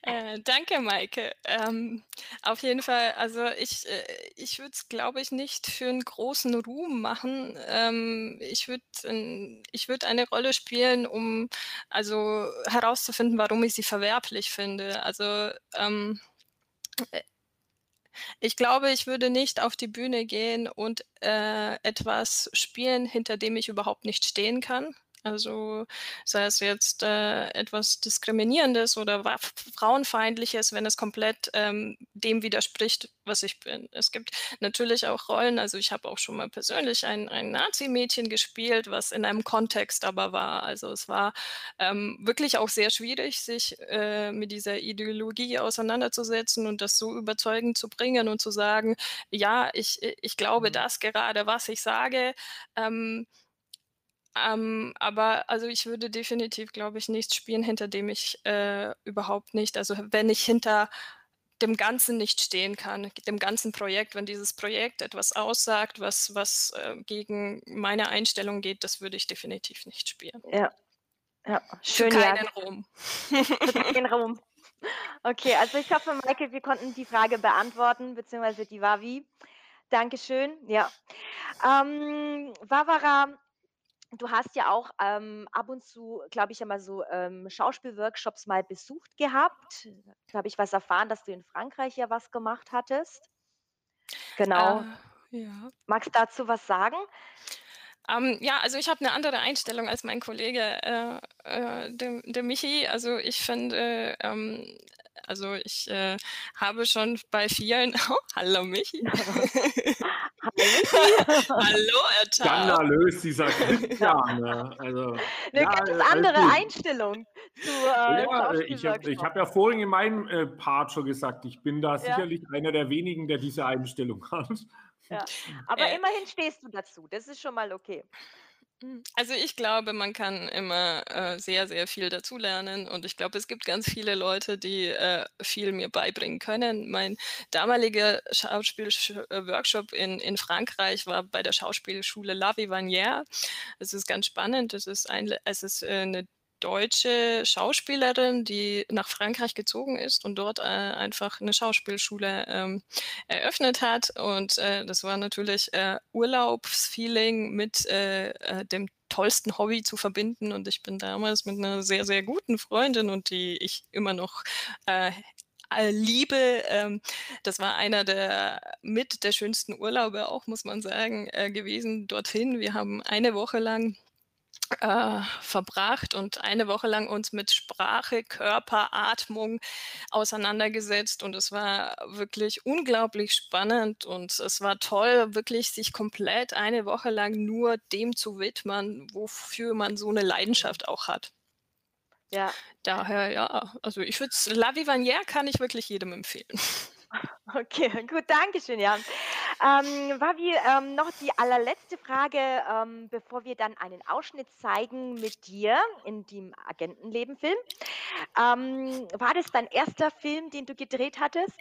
Äh, danke, Maike. Ähm, auf jeden Fall, also ich äh, ich würde es, glaube ich, nicht für 'n großen Ruhm machen. Ähm, ich würde ähm, ich würde eine Rolle spielen, um also herauszufinden, warum ich sie verwerflich finde. Also, ähm, äh ich glaube, ich würde nicht auf die Bühne gehen und, äh, etwas spielen, hinter dem ich überhaupt nicht stehen kann. Also, sei es jetzt, äh, etwas Diskriminierendes oder Frauenfeindliches, wenn es komplett, ähm, dem widerspricht, was ich bin. Es gibt natürlich auch Rollen also, ich habe auch schon mal persönlich ein ein Nazimädchen gespielt, was in einem Kontext aber war. Also, es war, ähm, wirklich auch sehr schwierig, sich, äh, mit dieser Ideologie auseinanderzusetzen und das so überzeugend zu bringen und zu sagen: „Ja, ich ich glaube Mhm. das gerade, was ich sage.“ Ähm ähm, aber also, ich würde definitiv, glaube ich, nichts spielen, hinter dem ich, äh, überhaupt nicht also, wenn ich hinter dem Ganzen nicht stehen kann, dem ganzen Projekt, wenn dieses Projekt etwas aussagt, was was, äh, gegen meine Einstellung geht, das würde ich definitiv nicht spielen. Ja. Ja, Für schön, ja. keinen Ruhm. Für keinen Ruhm. Okay, also ich hoffe, Maike, wir konnten die Frage beantworten, beziehungsweise die Wavi. Dankeschön, ja. Ähm, Barbara, du hast ja auch, ähm, ab und zu, glaube ich, einmal so, ähm, Schauspielworkshops mal besucht gehabt. Da habe ich was erfahren, dass du in Frankreich ja was gemacht hattest. Äh, Genau. ja. Magst du dazu was sagen? Ähm, ja, also ich habe 'ne andere Einstellung als mein Kollege, äh, äh, der der Michi. Also, ich finde, ähm also, ich, äh, habe schon bei vielen oh, hallo Michi. Hallo ciao. Skandalös, dieser Christian? Also, 'Ne ja, ganz äh, andere gut. Einstellung zu, äh, Ja, äh, ich habe habe ja vorhin in meinem, äh, Part schon gesagt, ich bin da Ja. sicherlich einer der wenigen, der diese Einstellung hat. Ja, aber Äh immerhin stehst du dazu. Das ist schon mal okay. Hm, also, ich glaube, man kann immer, äh, sehr, sehr viel dazulernen und ich glaube, es gibt ganz viele Leute, die, äh, viel mir beibringen können. Mein damaliger Schauspielsch äh, in in Frankreich war bei der Schauspielschule La Vivanière. Es ist ganz spannend. Es ist ein es ist, äh, 'ne deutsche Schauspielerin, die nach Frankreich gezogen ist und dort, äh, einfach 'ne Schauspielschule, ähm, eröffnet hat. Und, äh, das war natürlich, äh, Urlaubsfeeling mit, äh, äh, dem tollsten Hobby zu verbinden. Und ich bin damals mit 'ner sehr, sehr guten Freundin und die ich immer noch, äh, liebe ähm, das war einer der mit der schönsten Urlaube auch, muss man sagen, äh, gewesen dorthin. Wir haben eine Woche lang, äh, verbracht und eine Woche lang uns mit Sprache, Körper, Atmung auseinandergesetzt und es war wirklich unglaublich spannend und es war toll, wirklich sich komplett eine Woche lang nur dem zu widmen, wofür man so 'ne Leidenschaft auch hat. Ja. Daher ja, also, ich würde es La Vivanière kann ich wirklich jedem empfehlen. Okay, gut, danke schön, ja. Ähm, Wavi, ähm, noch die allerletzte Frage, ähm, bevor wir dann einen Ausschnitt zeigen mit dir in dem Agentenleben-Film. Ähm, war das dein erster Film, den du gedreht hattest?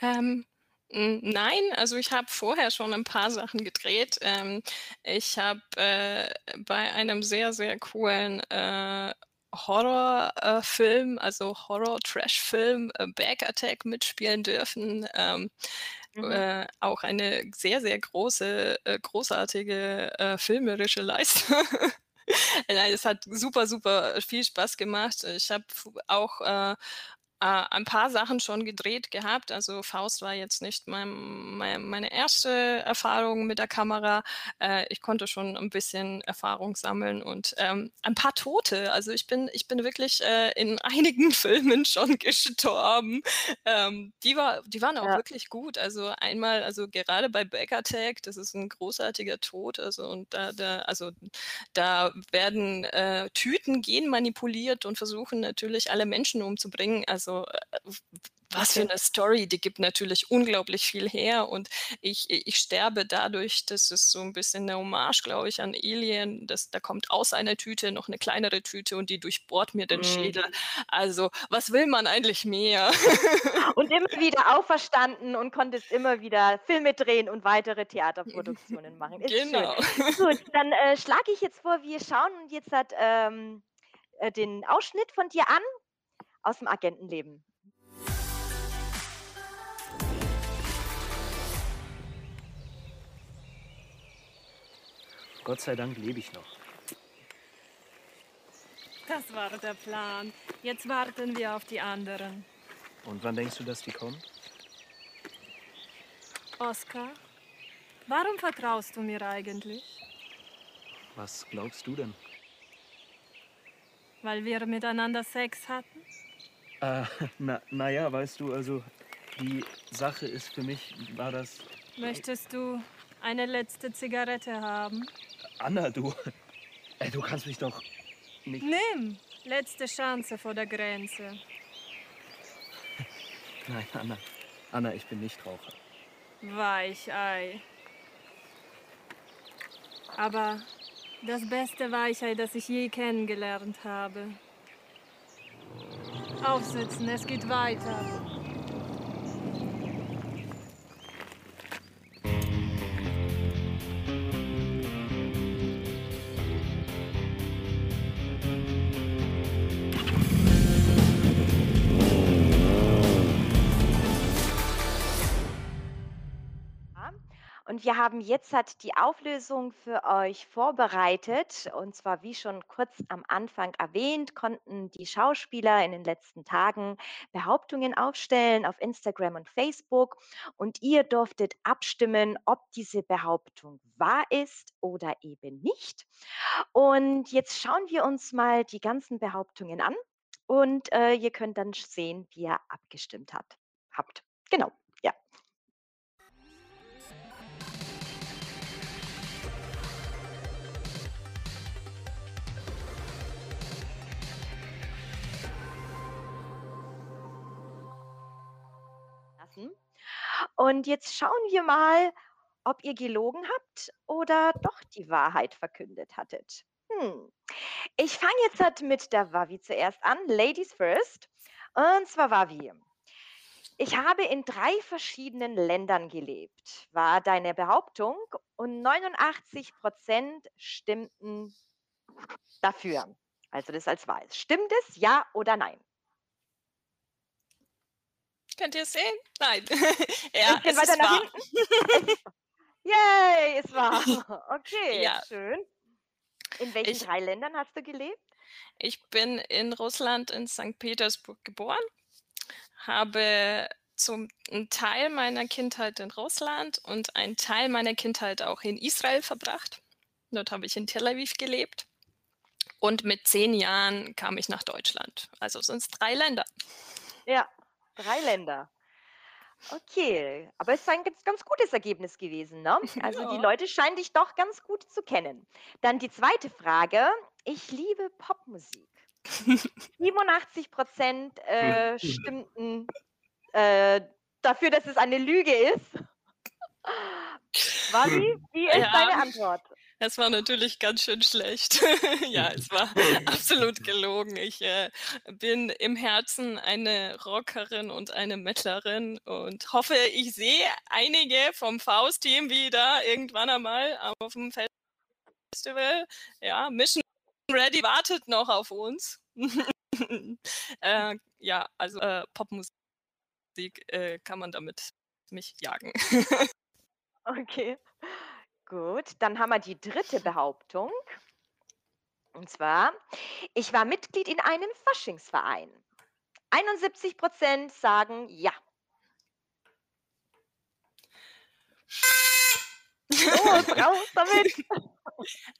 Ähm, hm, nein, also, ich habe vorher schon 'n paar Sachen gedreht. Ähm, ich habe, äh, bei einem sehr, sehr coolen, äh, Horror äh, also Horror-Trash-Film, äh, Back Attack mitspielen dürfen. Ähm, Mhm. äh, auch eine sehr, sehr große äh, großartige, äh, filmerische Leistung. Nein, es hat super, super viel Spaß gemacht. Ich habe auch, äh, äh, ein paar Sachen schon gedreht gehabt. Also, Faust war jetzt nicht mein mein meine erste Erfahrung mit der Kamera. Äh, ich konnte schon 'n bisschen Erfahrung sammeln und, ähm, ein paar Tote. Also, ich bin ich bin wirklich, äh, in einigen Filmen schon gestorben. Ähm, die war die waren auch Ja. wirklich gut. Also, einmal also, gerade bei Back Attack, das ist 'n großartiger Tod, also, und da da also, da werden, äh, Tüten genmanipuliert und versuchen natürlich alle Menschen umzubringen. Also, w was für Okay. 'ne Story, die gibt natürlich unglaublich viel her und ich ich sterbe dadurch das ist so 'n bisschen 'ne Hommage, glaube ich, an Alien. Das da kommt aus einer Tüte noch 'ne kleinere Tüte und die durchbohrt mir den Mhm. Schädel. Also, was will man eigentlich mehr? Und immer wieder auferstanden und konntest immer wieder Filme drehen und weitere Theaterproduktionen machen. Ist Genau. schön. Gut, dann, äh, schlage ich jetzt vor, wir schauen jetzt halt, ähm, äh, den Ausschnitt von dir an aus'm Agentenleben. Gott sei Dank lebe ich noch. Das war der Plan. Jetzt warten wir auf die anderen. Und wann denkst du, dass die kommen? Oskar, warum vertraust du mir eigentlich? Was glaubst du denn? Weil wir miteinander Sex hatten? Äh, na, na ja, weißt du, also die Sache ist für mich, war das. Möchtest du eine letzte Zigarette haben? Anna, du. Ey, du kannst mich doch nicht. Nimm! Letzte Chance vor der Grenze. Nein, Anna. Anna, ich bin nicht Raucher. Weichei. Aber das beste Weichei, das ich je kennengelernt habe. Aufsitzen, es geht weiter. Wir haben jetzt halt die Auflösung für euch vorbereitet. Und zwar, wie schon kurz am Anfang erwähnt, konnten die Schauspieler in den letzten Tagen Behauptungen aufstellen auf Instagram und Facebook. Und ihr durftet abstimmen, ob diese Behauptung wahr ist oder eben nicht. Und jetzt schauen wir uns mal die ganzen Behauptungen an. Und äh, ihr könnt dann sehen, wie ihr abgestimmt hat, habt. Genau, Und jetzt schauen wir mal, ob ihr gelogen habt oder doch die Wahrheit verkündet hattet. Hm. Ich fange jetzt halt mit der Wavi zuerst an. Ladies first. Und zwar Wavi. Ich habe in drei verschiedenen Ländern gelebt, war deine Behauptung und 89 Prozent stimmten dafür. Also das als Wahl. Stimmt es, ja oder nein? Könnt ihr es sehen? Nein. ja, Bisschen es weiter nach wahr. hinten. Yay, es war. Okay, Ja. schön. In welchen Ich- drei Ländern hast du gelebt? Ich bin in Russland in St. Petersburg geboren, habe zum einen Teil meiner Kindheit in Russland und einen Teil meiner Kindheit auch in Israel verbracht. Dort habe ich in Tel Aviv gelebt. Und mit zehn Jahren kam ich nach Deutschland. Also sind es drei Länder. Ja, drei Länder. Okay, aber es ist ein ganz, ganz gutes Ergebnis gewesen, ne? Also die Ja. Leute scheinen dich doch ganz gut zu kennen. Dann die zweite Frage. Ich liebe Popmusik. 87 Prozent äh, stimmten äh, dafür, dass es eine Lüge ist. Wasi, wie ist Ja. deine Antwort? Es war natürlich ganz schön schlecht. ja, es war absolut gelogen. Ich äh, bin im Herzen eine Rockerin und eine Mettlerin und hoffe, ich sehe einige vom Faust-Team wieder irgendwann einmal auf dem Festival. Ja, Mission Ready wartet noch auf uns. äh, ja, also äh, Popmusik äh, kann man damit mich jagen. Okay, gut. Dann haben wir die dritte Behauptung. Und zwar, ich war Mitglied in einem Faschingsverein. 71 Prozent sagen ja. Los, raus damit!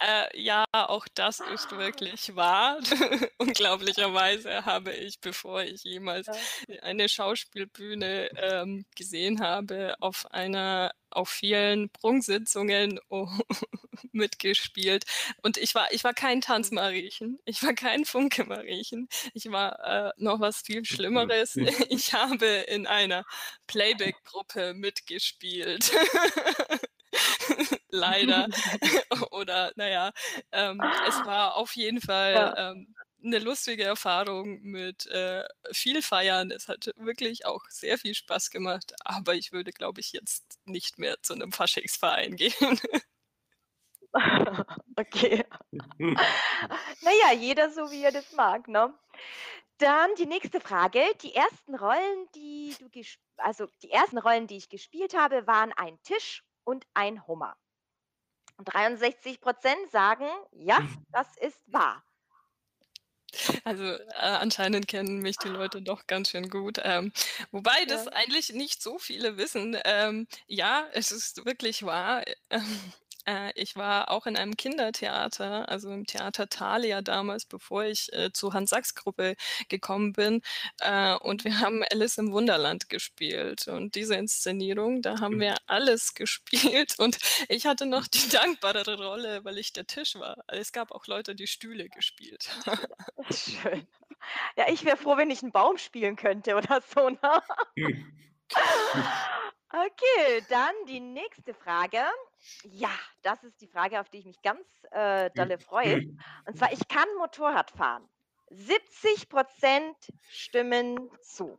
Äh, ja, auch das ist wirklich wahr. Unglaublicherweise habe ich, bevor ich jemals eine Schauspielbühne ähm, gesehen habe, auf einer auf vielen Prunksitzungen oh, mitgespielt. Und ich war, ich war kein Tanzmariechen, ich war kein Funke-Mariechen, ich war äh, noch was viel Schlimmeres. Ich habe in einer Playback-Gruppe mitgespielt. Leider. Oder naja, ähm, es war auf jeden Fall Ja. ähm, eine lustige Erfahrung mit äh, viel Feiern. Es hat wirklich auch sehr viel Spaß gemacht, aber ich würde, glaube ich, jetzt nicht mehr zu einem Faschingsverein gehen. Okay. Naja, jeder so, wie er das mag, ne? Dann die nächste Frage. Die ersten Rollen, die du also die ersten Rollen, die ich gespielt habe, waren ein Tisch und ein Hummer. Und 63 Prozent sagen, ja, das ist wahr. Also äh, anscheinend kennen mich die Leute doch ganz schön gut. Ähm, wobei das Ja. eigentlich nicht so viele wissen. Ähm, ja, es ist wirklich wahr. Ähm, äh, ich war auch in einem Kindertheater, also im Theater Thalia damals, bevor ich äh, zur Hans-Sachs-Gruppe gekommen bin. Äh, und wir haben Alice im Wunderland gespielt. Und diese Inszenierung, da haben wir alles gespielt. Und ich hatte noch die dankbarere Rolle, weil ich der Tisch war. Also es gab auch Leute, die Stühle gespielt haben. Schön. Ja, ich wäre froh, wenn ich einen Baum spielen könnte oder so, ne? Okay, dann die nächste Frage. Ja, das ist die Frage, auf die ich mich ganz äh, dolle freue. Und zwar, ich kann Motorrad fahren. 70 Prozent stimmen zu.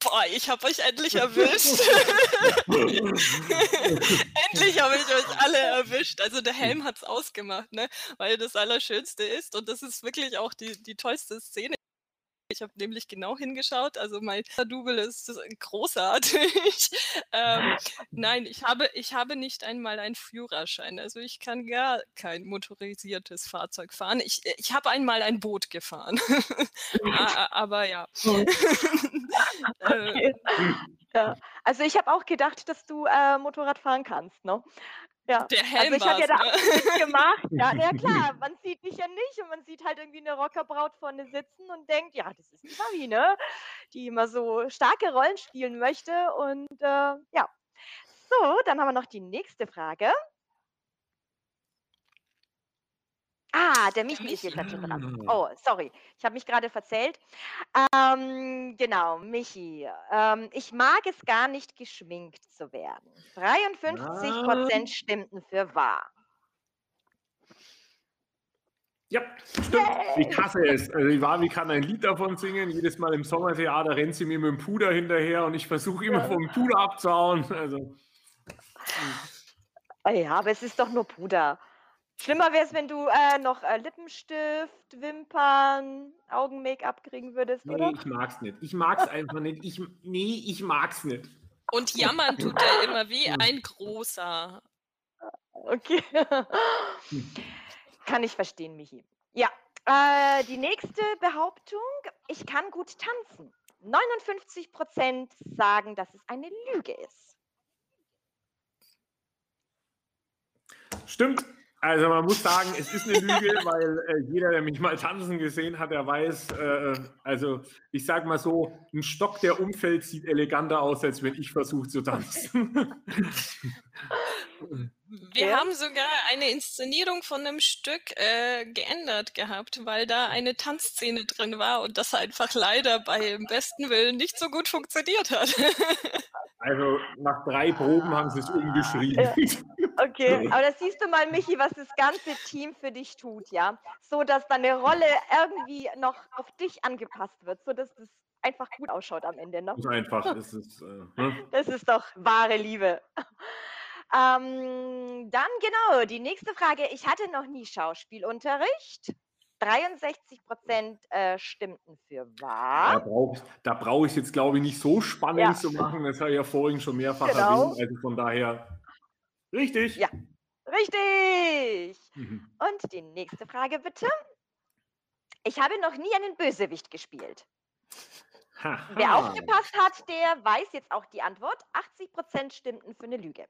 Boah, ich habe euch endlich erwischt. endlich habe ich euch alle erwischt. Also der Helm hat's ausgemacht, ne? Weil das Allerschönste ist und das ist wirklich auch die, die tollste Szene Ich habe nämlich genau hingeschaut, also mein Double ist großartig. ähm, nein, ich habe, ich habe nicht einmal einen Führerschein, also ich kann gar kein motorisiertes Fahrzeug fahren. Ich, ich habe einmal ein Boot gefahren, aber ja. okay. ja. Also ich habe auch gedacht, dass du äh, Motorrad fahren kannst, ne? Ja. Der Helm also ich habe ja da ne? mitgemacht. Ja, ja klar, man sieht dich ja nicht und man sieht halt irgendwie eine Rockerbraut vorne sitzen und denkt, ja, das ist die Marie, ne? Die immer so starke Rollen spielen möchte. Und äh, ja. So, dann haben wir noch die nächste Frage. Ah, der Michi ist jetzt dazu dran. Oh, sorry, ich habe mich gerade verzählt. Ähm, genau, Michi. Ähm, ich mag es gar nicht, geschminkt zu werden. 53% stimmten für wahr. Ja, stimmt. Ich hasse es. Also die Wavi kann ein Lied davon singen. Jedes Mal im Sommertheater rennt sie mir mit dem Puder hinterher und ich versuche immer vom Puder abzuhauen. Also, Ja, aber es ist doch nur Puder. Schlimmer wäre es, wenn du äh, noch äh, Lippenstift, Wimpern, Augen-Make-up kriegen würdest, nee, oder? ich mag's nicht. Ich mag's einfach nicht. Ich, nee, ich mag's nicht. Und jammern tut er immer wie ein großer. Okay. Kann ich verstehen, Michi. Ja, äh, die nächste Behauptung. Ich kann gut tanzen. 59% sagen, dass es eine Lüge ist. Stimmt. Also man muss sagen, es ist eine Lüge, weil äh, jeder, der mich mal tanzen gesehen hat, der weiß, äh, also ich sag mal so, ein Stock, der umfällt, sieht eleganter aus, als wenn ich versuche zu tanzen. Wir haben sogar eine Inszenierung von einem Stück äh, geändert gehabt, weil da eine Tanzszene drin war und das einfach leider beim besten Willen nicht so gut funktioniert hat. Also nach drei Proben haben sie es umgeschrieben. Okay, aber das siehst du mal, Michi, was das ganze Team für dich tut, ja? So, dass deine Rolle irgendwie noch auf dich angepasst wird, so dass das einfach gut ausschaut am Ende, ne? So einfach ist es. Äh, ne? Das ist doch wahre Liebe. Ähm, dann genau, die nächste Frage. Ich hatte noch nie Schauspielunterricht. 63 Prozent äh, stimmten für Da wahr. brauche ich, da brauch ich jetzt, glaube ich, nicht so spannend Ja. zu machen. Das habe ich ja vorhin schon mehrfach Genau. erwähnt. Also von daher, richtig. Ja, richtig. Mhm. Und die nächste Frage bitte. Ich habe noch nie einen Bösewicht gespielt. Wer aufgepasst hat, der weiß jetzt auch die Antwort. 80 Prozent stimmten für eine Lüge.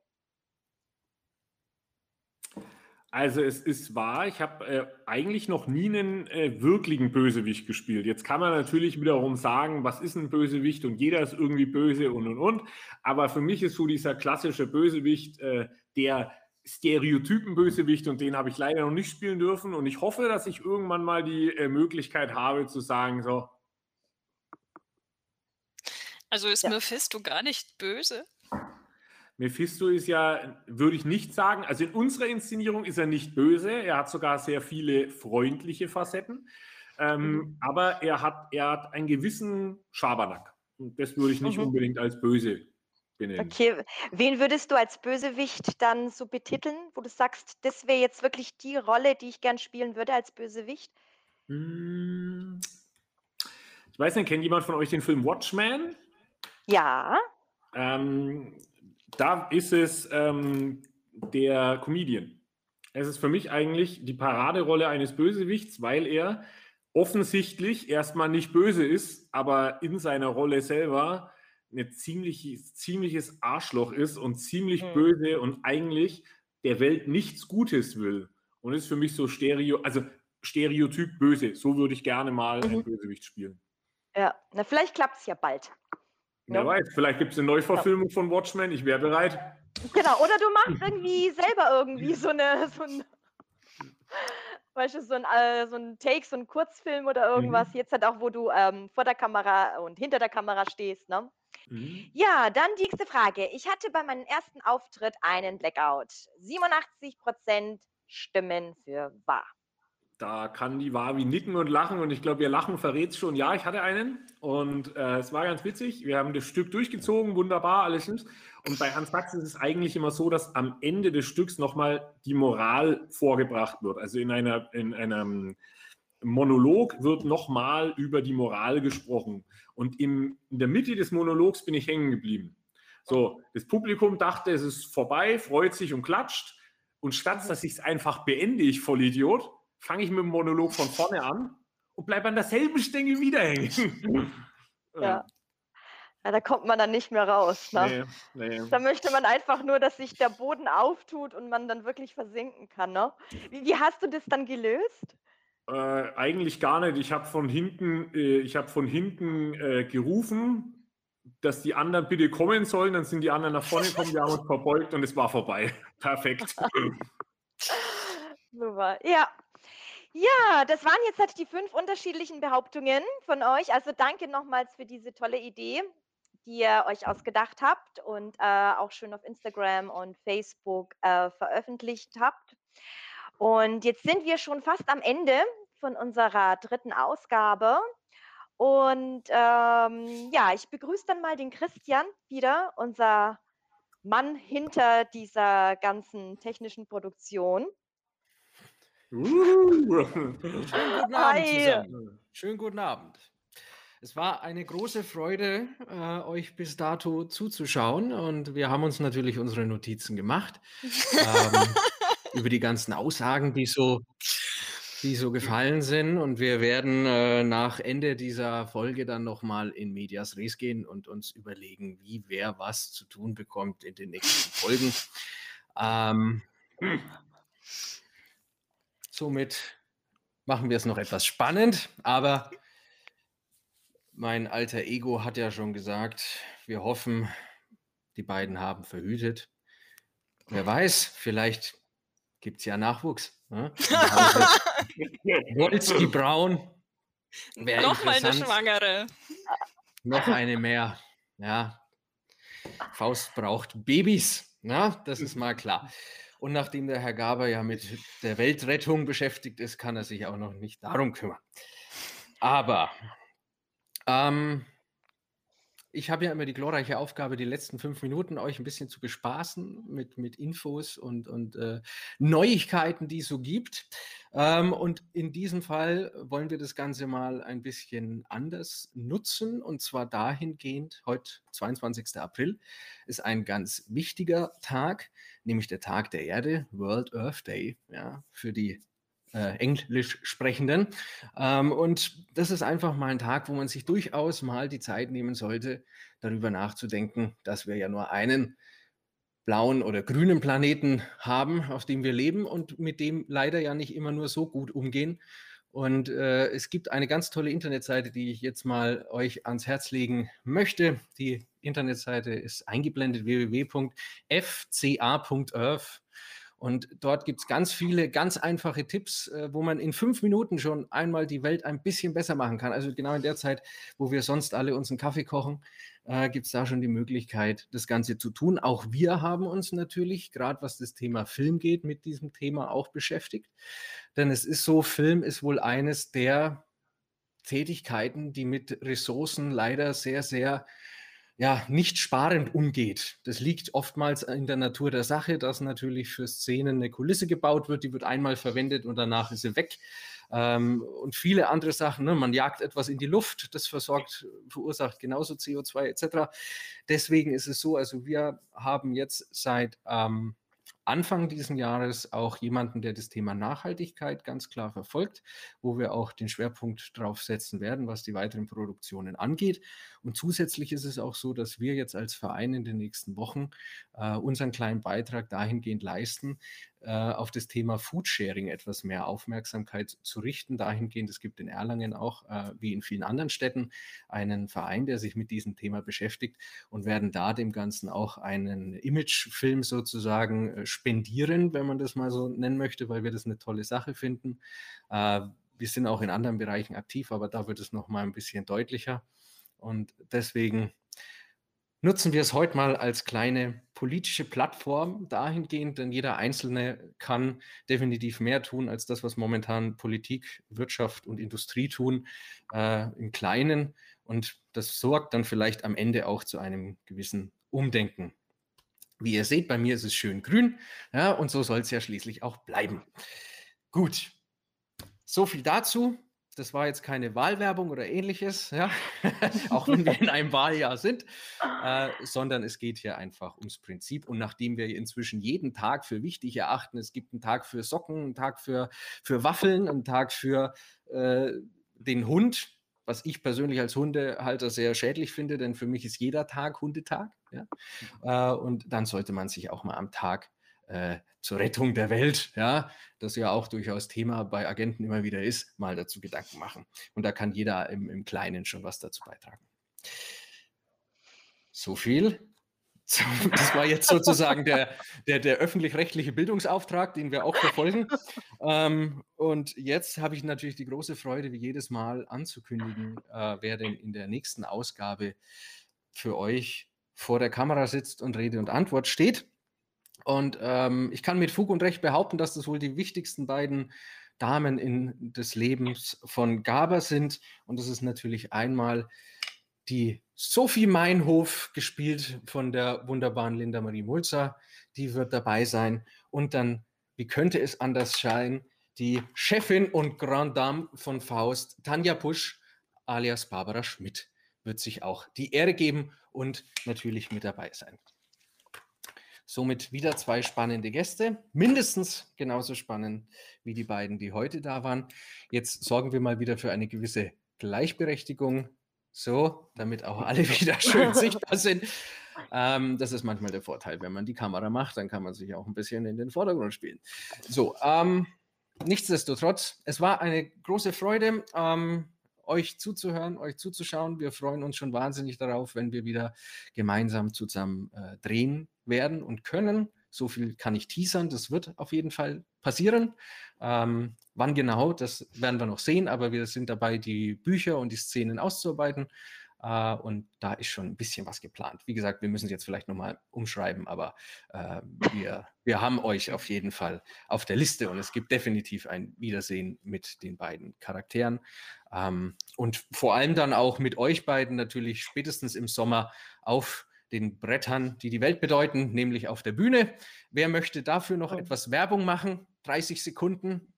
Also es ist wahr, ich habe äh, eigentlich noch nie einen äh, wirklichen Bösewicht gespielt. Jetzt kann man natürlich wiederum sagen, was ist ein Bösewicht und jeder ist irgendwie böse und und und. Aber für mich ist so dieser klassische Bösewicht äh, der Stereotypen-Bösewicht und den habe ich leider noch nicht spielen dürfen. Und ich hoffe, dass ich irgendwann mal die äh, Möglichkeit habe zu sagen, so, Also ist Mephisto gar nicht böse? Mephisto ist ja, würde ich nicht sagen, also in unserer Inszenierung ist er nicht böse, er hat sogar sehr viele freundliche Facetten, ähm, aber er hat, er hat einen gewissen Schabernack. Und das würde ich nicht Mhm. unbedingt als böse benennen. Okay, wen würdest du als Bösewicht dann so betiteln, wo du sagst, das wäre jetzt wirklich die Rolle, die ich gern spielen würde als Bösewicht? Hm, Ich weiß nicht, kennt jemand von euch den Film Watchmen? Ja. Ähm, da ist es ähm, der Comedian. Es ist für mich eigentlich die Paraderolle eines Bösewichts, weil er offensichtlich erstmal nicht böse ist, aber in seiner Rolle selber ein ziemlich, ziemliches Arschloch ist und ziemlich Mhm. böse und eigentlich der Welt nichts Gutes will. Und ist für mich so Stereo, also Stereotyp böse. So würde ich gerne mal Mhm. ein Bösewicht spielen. Ja, na vielleicht klappt es ja bald. Wer Ja. weiß, vielleicht gibt es eine Neuverfilmung von Watchmen. Ich wäre bereit. Genau, oder du machst irgendwie selber irgendwie so eine, so ein, so ein, äh, so ein Take, so ein Kurzfilm oder irgendwas. Jetzt halt auch, wo du ähm, vor der Kamera und hinter der Kamera stehst, ne? Mhm. Ja, dann die nächste Frage. Ich hatte bei meinem ersten Auftritt einen Blackout. 87 Prozent stimmen für wahr. Da kann die Wavi nicken und lachen und ich glaube, ihr Lachen verrät schon. Ja, ich hatte einen und äh, es war ganz witzig. Wir haben das Stück durchgezogen, wunderbar, alles ist. Und bei Hans Sachs ist es eigentlich immer so, dass am Ende des Stücks nochmal die Moral vorgebracht wird. Also in einer, in einem, Monolog wird nochmal über die Moral gesprochen. Und im, in der Mitte des Monologs bin ich hängen geblieben. So, das Publikum dachte, es ist vorbei, freut sich und klatscht. Und statt dass ich es einfach beende, ich Vollidiot, fange ich mit dem Monolog von vorne an und bleibe an derselben Stelle wieder hängen. Ja. ja. Da kommt man dann nicht mehr raus. Ne? Nee, nee. Da möchte man einfach nur, dass sich der Boden auftut und man dann wirklich versinken kann. Ne? Wie, wie hast du das dann gelöst? Äh, eigentlich gar nicht. Ich habe von hinten, äh, ich habe von hinten äh, gerufen, dass die anderen bitte kommen sollen. Dann sind die anderen nach vorne gekommen, wir haben uns verbeugt und es war vorbei. Perfekt. Super. Ja, ja, das waren jetzt halt die fünf unterschiedlichen Behauptungen von euch. Also danke nochmals für diese tolle Idee, die ihr euch ausgedacht habt und äh, auch schön auf Instagram und Facebook äh, veröffentlicht habt. Und jetzt sind wir schon fast am Ende von unserer dritten Ausgabe. Und ähm, ja, ich begrüße dann mal den Christian wieder, unser Mann hinter dieser ganzen technischen Produktion. Uh. Schönen guten Abend zusammen. Schönen guten Abend. Es war eine große Freude, äh, euch bis dato zuzuschauen und wir haben uns natürlich unsere Notizen gemacht ähm, über die ganzen Aussagen, die so, die so gefallen sind und wir werden äh, nach Ende dieser Folge dann nochmal in Medias Res gehen und uns überlegen, wie wer was zu tun bekommt in den nächsten Folgen. Ähm, Somit machen wir es noch etwas spannend, aber mein alter Ego hat ja schon gesagt, wir hoffen, die beiden haben verhütet. Wer weiß, vielleicht gibt es ja Nachwuchs. Ne? Wolski Braun. Noch mal eine Schwangere. Noch eine mehr. Ja. Faust braucht Babys. Na, ne? das ist mal klar. Und nachdem der Herr Gaber ja mit der Weltrettung beschäftigt ist, kann er sich auch noch nicht darum kümmern. Aber ähm, ich habe ja immer die glorreiche Aufgabe, die letzten fünf Minuten euch ein bisschen zu bespaßen mit, mit Infos und, und äh, Neuigkeiten, die es so gibt. Ähm, und in diesem Fall wollen wir das Ganze mal ein bisschen anders nutzen. Und zwar dahingehend, heute, 22. April, ist ein ganz wichtiger Tag, nämlich der Tag der Erde, World Earth Day, ja, für die äh, Englisch sprechenden. Ähm, und das ist einfach mal ein Tag, wo man sich durchaus mal die Zeit nehmen sollte, darüber nachzudenken, dass wir ja nur einen blauen oder grünen Planeten haben, auf dem wir leben und mit dem leider ja nicht immer nur so gut umgehen. Und äh, es gibt eine ganz tolle Internetseite, die ich jetzt mal euch ans Herz legen möchte. Die Internetseite ist eingeblendet www.fca.earth. Und dort gibt es ganz viele ganz einfache Tipps, äh, wo man in fünf Minuten schon einmal die Welt ein bisschen besser machen kann. Also genau in der Zeit, wo wir sonst alle uns einen Kaffee kochen, äh, gibt es da schon die Möglichkeit, das Ganze zu tun. Auch wir haben uns natürlich, gerade was das Thema Film geht, mit diesem Thema auch beschäftigt. Denn es ist so, Film ist wohl eines der Tätigkeiten, die mit Ressourcen leider sehr, sehr ja, nicht sparend umgeht. Das liegt oftmals in der Natur der Sache, dass natürlich für Szenen eine Kulisse gebaut wird, die wird einmal verwendet und danach ist sie weg. Ähm, und viele andere Sachen, ne? man jagt etwas in die Luft, das versorgt, verursacht genauso CO2 etc. Deswegen ist es so, also wir haben jetzt seit ähm, Anfang dieses Jahres auch jemanden, der das Thema Nachhaltigkeit ganz klar verfolgt, wo wir auch den Schwerpunkt drauf setzen werden, was die weiteren Produktionen angeht. Und zusätzlich ist es auch so, dass wir jetzt als Verein in den nächsten Wochen äh, unseren kleinen Beitrag dahingehend leisten, äh, auf das Thema Foodsharing etwas mehr Aufmerksamkeit zu richten. Dahingehend, es gibt in Erlangen auch, äh, wie in vielen anderen Städten, einen Verein, der sich mit diesem Thema beschäftigt und werden da dem Ganzen auch einen Imagefilm sozusagen äh, spendieren, wenn man das mal so nennen möchte, weil wir das eine tolle Sache finden. Äh, wir sind auch in anderen Bereichen aktiv, aber da wird es noch mal ein bisschen deutlicher. Und deswegen nutzen wir es heute mal als kleine politische Plattform dahingehend, denn jeder Einzelne kann definitiv mehr tun als das, was momentan Politik, Wirtschaft und Industrie tun, äh, im Kleinen. Und das sorgt dann vielleicht am Ende auch zu einem gewissen Umdenken. Wie ihr seht, bei mir ist es schön grün, ja, und so soll es ja schließlich auch bleiben. Gut, so viel dazu. das war jetzt keine Wahlwerbung oder ähnliches, ja, auch wenn wir in einem Wahljahr sind, äh, sondern es geht hier einfach ums Prinzip. Und nachdem wir inzwischen jeden Tag für wichtig erachten, es gibt einen Tag für Socken, einen Tag für, für Waffeln, einen Tag für äh, den Hund, was ich persönlich als Hundehalter sehr schädlich finde, denn für mich ist jeder Tag Hundetag. Ja? Äh, und dann sollte man sich auch mal am Tag äh, zur Rettung der Welt, ja, das ja auch durchaus Thema bei Agenten immer wieder ist, mal dazu Gedanken machen. Und da kann jeder im, im Kleinen schon was dazu beitragen. So viel. Das war jetzt sozusagen der, der, der öffentlich-rechtliche Bildungsauftrag, den wir auch verfolgen. Ähm, und jetzt habe ich natürlich die große Freude, wie jedes Mal anzukündigen, äh, wer denn in der nächsten Ausgabe für euch vor der Kamera sitzt und Rede und Antwort steht. Und ähm, ich kann mit Fug und Recht behaupten, dass das wohl die wichtigsten beiden Damen in, des Lebens von Gaber sind. Und das ist natürlich einmal die Sophie Meinhof, gespielt von der wunderbaren Linda Marie Mulzer. Die wird dabei sein. Und dann, wie könnte es anders sein, die Chefin und Grand Dame von Faust, Tanja Pusch, alias Barbara Schmidt, wird sich auch die Ehre geben und natürlich mit dabei sein. Somit wieder zwei spannende Gäste, mindestens genauso spannend wie die beiden, die heute da waren. Jetzt sorgen wir mal wieder für eine gewisse Gleichberechtigung, so, damit auch alle wieder schön sichtbar sind. Ähm, das ist manchmal der Vorteil, wenn man die Kamera macht, dann kann man sich auch ein bisschen in den Vordergrund spielen. So, ähm, nichtsdestotrotz, es war eine große Freude. Ähm, euch zuzuhören, euch zuzuschauen. Wir freuen uns schon wahnsinnig darauf, wenn wir wieder gemeinsam zusammen äh, drehen werden und können. So viel kann ich teasern, das wird auf jeden Fall passieren. Ähm, wann genau, das werden wir noch sehen, aber wir sind dabei, die Bücher und die Szenen auszuarbeiten. Äh, und da ist schon ein bisschen was geplant. Wie gesagt, wir müssen es jetzt vielleicht nochmal umschreiben, aber äh, wir, wir haben euch auf jeden Fall auf der Liste und es gibt definitiv ein Wiedersehen mit den beiden Charakteren. Ähm, und vor allem dann auch mit euch beiden natürlich spätestens im Sommer auf den Brettern, die die Welt bedeuten, nämlich auf der Bühne. Wer möchte dafür noch etwas Werbung machen? 30 Sekunden.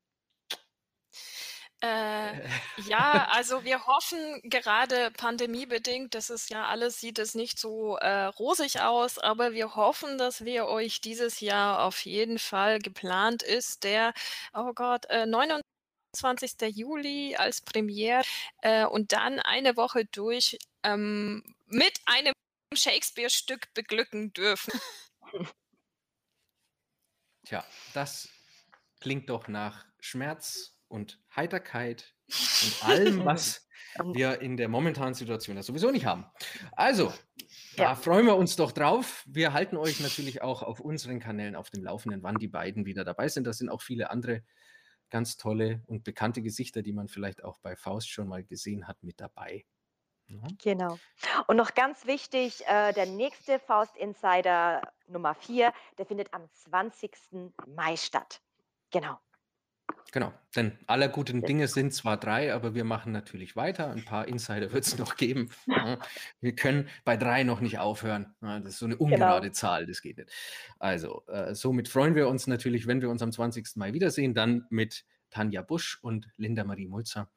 Äh, ja, also wir hoffen gerade pandemiebedingt, das ist ja alles, sieht es nicht so äh, rosig aus, aber wir hoffen, dass wir euch dieses Jahr auf jeden Fall geplant ist, der, oh Gott, äh, 29. Juli als Premiere äh, und dann eine Woche durch ähm, mit einem Shakespeare-Stück beglücken dürfen. Tja, das klingt doch nach Schmerz und Heiterkeit und allem, was wir in der momentanen Situation ja sowieso nicht haben. Also, da ja. freuen wir uns doch drauf. Wir halten euch natürlich auch auf unseren Kanälen auf dem Laufenden, wann die beiden wieder dabei sind. Da sind auch viele andere ganz tolle und bekannte Gesichter, die man vielleicht auch bei Faust schon mal gesehen hat, mit dabei. Ja. Genau. Und noch ganz wichtig, äh, der nächste Faust Insider Nummer 4, der findet am 20. Mai statt. Genau. Genau, denn aller guten Dinge sind zwar drei, aber wir machen natürlich weiter. Ein paar Insider wird es noch geben. Wir können bei drei noch nicht aufhören. Das ist so eine Genau. ungerade Zahl, das geht nicht. Also, äh, somit freuen wir uns natürlich, wenn wir uns am 20. Mai wiedersehen, dann mit Tanja Busch und Linda Marie Mulzer.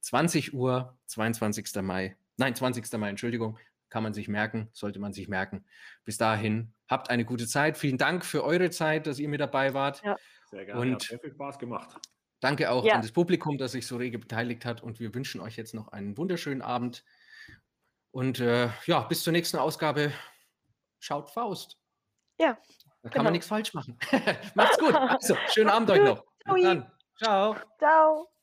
20 Uhr, 22. Mai, nein, 20. Mai, Entschuldigung, kann man sich merken, sollte man sich merken. Bis dahin, habt eine gute Zeit. Vielen Dank für eure Zeit, dass ihr mit dabei wart. Ja. Sehr gerne, Und hat sehr viel Spaß gemacht. Danke auch Ja. an das Publikum, das sich so rege beteiligt hat. Und wir wünschen euch jetzt noch einen wunderschönen Abend. Und äh, ja, bis zur nächsten Ausgabe. Schaut Faust. Ja. Da kann genau. man nichts falsch machen. Macht's gut. Also, schönen Abend euch noch. Bis Ciao. dann. Ciao. Ciao.